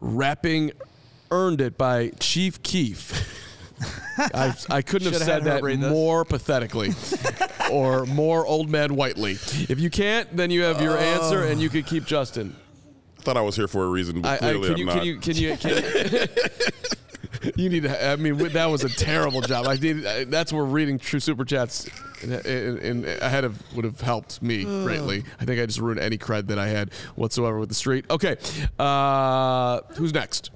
rapping "Earned It" by Chief Keef. [LAUGHS] I, I couldn't have Should've said that more pathetically [LAUGHS] or more old man whitely. If you can't, then you have your answer, and you could keep Justin. I thought I was here for a reason, but I, I, clearly can, I'm you, not. can you can you can you [LAUGHS] you need to I mean that was a terrible job I need I- that's where reading true super chats in, in, in, ahead of would have helped me greatly I think I just ruined any cred that I had whatsoever with the street okay uh, who's next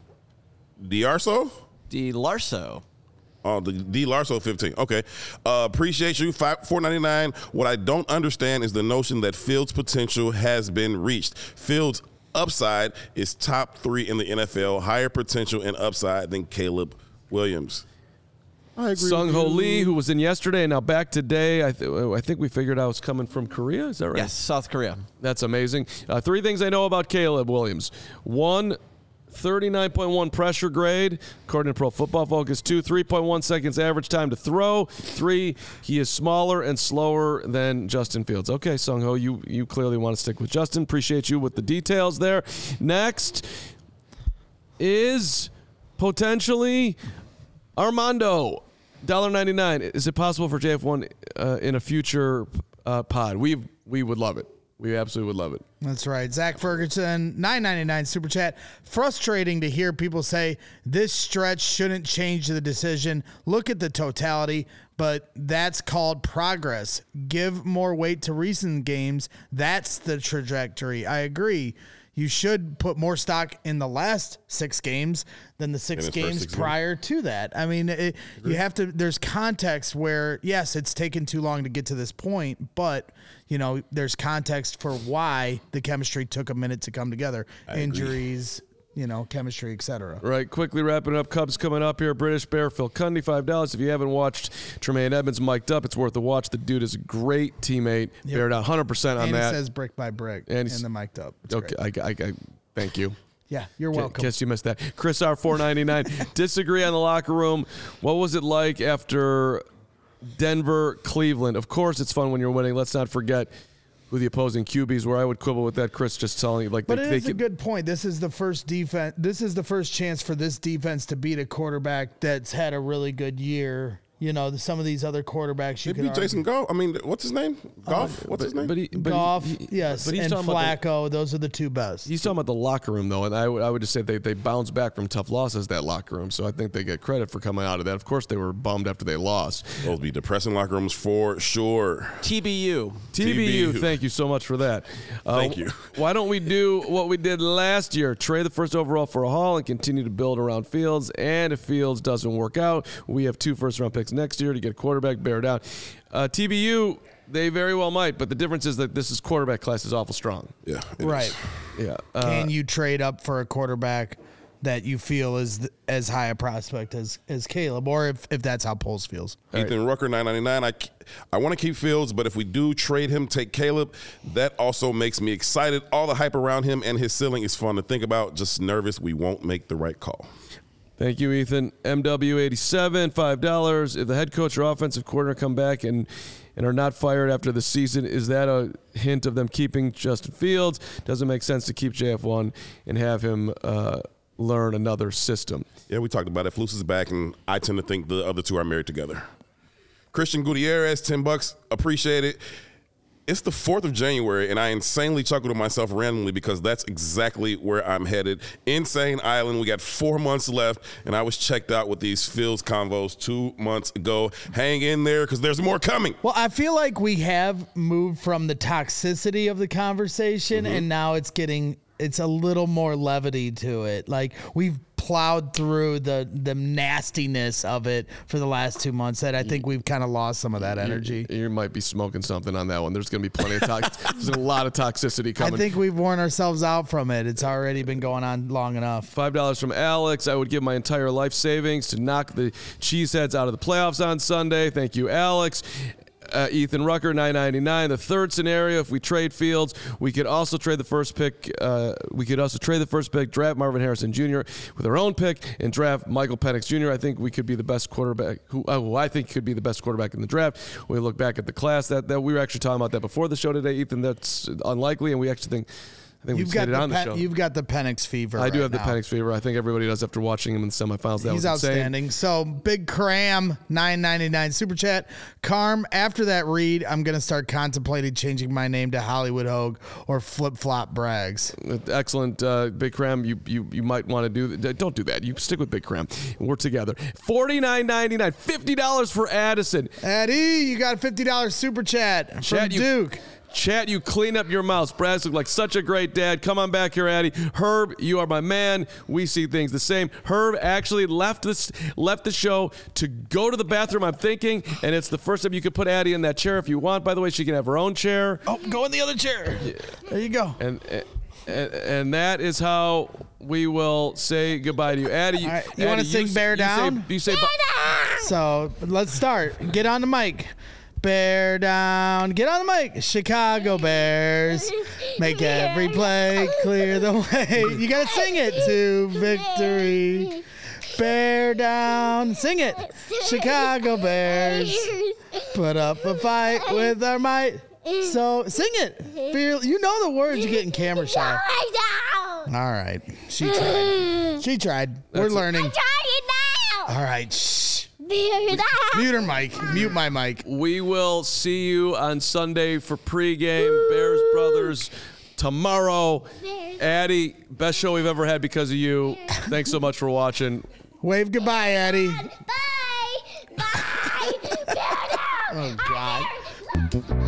D'Arso? D. Larso. Oh, the D Larso 15. Okay. Uh, appreciate you. Five, 499. What I don't understand is the notion that Fields' potential has been reached. Fields' upside is top three in the NFL, higher potential and upside than Caleb Williams. I agree. Sung Ho. Lee who was in yesterday and now back today I, th- I think we figured out was coming from Korea is that right Yes, South Korea. That's amazing. Uh, three things I know about Caleb Williams. One, 39.1 pressure grade, according to Pro Football Focus. Two, 3.1 seconds average time to throw. Three, he is smaller and slower than Justin Fields. Okay, Sung Ho, you, you clearly want to stick with Justin. Appreciate you with the details there. Next is potentially Armando. $1.99. Is it possible for JF1 uh, in a future uh, pod? We we would love it. We absolutely would love it. That's right. Zach Ferguson, nine ninety nine super chat. Frustrating to hear people say this stretch shouldn't change the decision. Look at the totality, but that's called progress. Give more weight to recent games. That's the trajectory. I agree. You should put more stock in the last six games than the six In his first games six prior to that. I mean, it, you have to. There's context where yes, it's taken too long to get to this point, but you know, there's context for why the chemistry took a minute to come together. Injuries, you know, chemistry, etc. Right, quickly wrapping up. Cubs coming up here. British Bear, Phil Cundy, five dollars. If you haven't watched Tremaine Edmunds mic'd up, it's worth a watch. The dude is a great teammate. Bear down 100 percent on And that. it says brick by brick And and, the mic'd up. It's okay. I, I, I, thank you. [LAUGHS] Yeah, you're welcome. Guess you missed that. Chris R four ninety nine. [LAUGHS] Disagree on the locker room. What was it like after Denver, Cleveland? Of course, it's fun when you're winning. Let's not forget who the opposing QBs were. I would quibble with that. Chris just telling you like But they, it they a could- good point. This is the first defense. This is the first chance for this defense to beat a quarterback that's had a really good year. You know, some of these other quarterbacks you They could beat argue- Jason Goff. I mean, what's his name? Goff? what's his name? But he, but Goff, he- yes, but he's and talking about the- Flacco. those are the two best. He's talking about the locker room, though, and I would- I would just say they, they bounce back from tough losses, that locker room. So I think they get credit for coming out of that. Of course, they were bummed after they lost. Those be depressing locker rooms for sure. TBU. TBU, TBU. thank you so much for that. [LAUGHS] Uh, Thank you. Why don't we do what we did last year? Trade the first overall for a haul and continue to build around Fields. And if Fields doesn't work out, we have two first round picks next year to get a quarterback, bear down. Uh, TBU, they very well might, but the difference is that this is quarterback class is awful strong. Yeah. it is. right. Yeah. Uh, Can you trade up for a quarterback that you feel is th- as high a prospect as as Caleb, or if, if that's how Poles feels? Ethan Rucker, nine ninety nine. I, I want to keep Fields, but if we do trade him, take Caleb. That also makes me excited. All the hype around him and his ceiling is fun to think about. Just nervous we won't make the right call. Thank you, Ethan. MW87, $5. If the head coach or offensive coordinator come back and, and are not fired after the season, is that a hint of them keeping Justin Fields? Doesn't make sense to keep JF1 and have him uh, learn another system. Yeah, we talked about it. Flus is back, and I tend to think the other two are married together. Christian Gutierrez, 10 bucks. Appreciate it. It's the 4th of January, and I insanely chuckled to myself randomly because that's exactly where I'm headed. Insane Island. We got four months left, and I was checked out with these Fields convos two months ago. Hang in there because there's more coming. Well, I feel like we have moved from the toxicity of the conversation, Mm-hmm. and now it's getting it's a little more levity to it. Like we've plowed through the the nastiness of it for the last two months. That I think we've kind of lost some of that energy. You, you might be smoking something on that one. There's going to be plenty of tox- [LAUGHS] There's a lot of toxicity coming. I think we've worn ourselves out from it. It's already been going on long enough. Five dollars from Alex. I would give my entire life savings to knock the cheeseheads out of the playoffs on Sunday. Thank you, Alex. Uh, Ethan Rucker, nine ninety nine. The third scenario: if we trade Fields, we could also trade the first pick. Uh, we could also trade the first pick, draft Marvin Harrison Jr. with our own pick, and draft Michael Penix Jr. I think we could be the best quarterback. Who, uh, who I think could be the best quarterback in the draft. We look back at the class that, that we were actually talking about that before the show today, Ethan. That's unlikely, and we actually think. I think You've we've got said it on the Pen- show. you've got the Penix fever. I do right have the now. Penix fever. I think everybody does after watching him in the semifinals. That He's was insane. outstanding. So big cram, nine ninety nine super chat. Carm. After that read, I'm gonna start contemplating changing my name to Hollywood Hoge or Flip Flop Brags. Excellent, uh, Big Cram. You you you might want to do that. Don't do that. You stick with Big Cram. We're together. Forty nine ninety nine. Fifty dollars for Addison. Eddie, you got a fifty dollars super chat from Chat, you- Duke. Chat, you clean up your mouse. Brad's look like such a great dad. Come on back here, Addy. Herb, you are my man. We see things the same. Herb actually left this left the show to go to the bathroom. I'm thinking, and it's the first time you could put Addy in that chair if you want. By the way, she can have her own chair. Oh, go in the other chair. There you go. And, and and that is how we will say goodbye to you, Addie. You, All right, you wanna Addie, sing s- Bear you say- Down? You say, bu- So let's start. Get on the mic. Bear down. Get on the mic. Chicago [LAUGHS] Bears. Make every play clear the way. [LAUGHS] You got to sing it to victory. Bear down. Sing it. Chicago Bears. Put up a fight with our might. So sing it. Feel you know the words. You're getting camera shy. All right. She tried. She tried. We're That's it. learning. All right. Shh. Mute her mic. Mute my mic. we will see you on Sunday for pregame. Bears Brothers tomorrow. Addie, best show we've ever had because of you. Thanks so much for watching. Wave goodbye, Eddie. Bye. Bye. Oh God.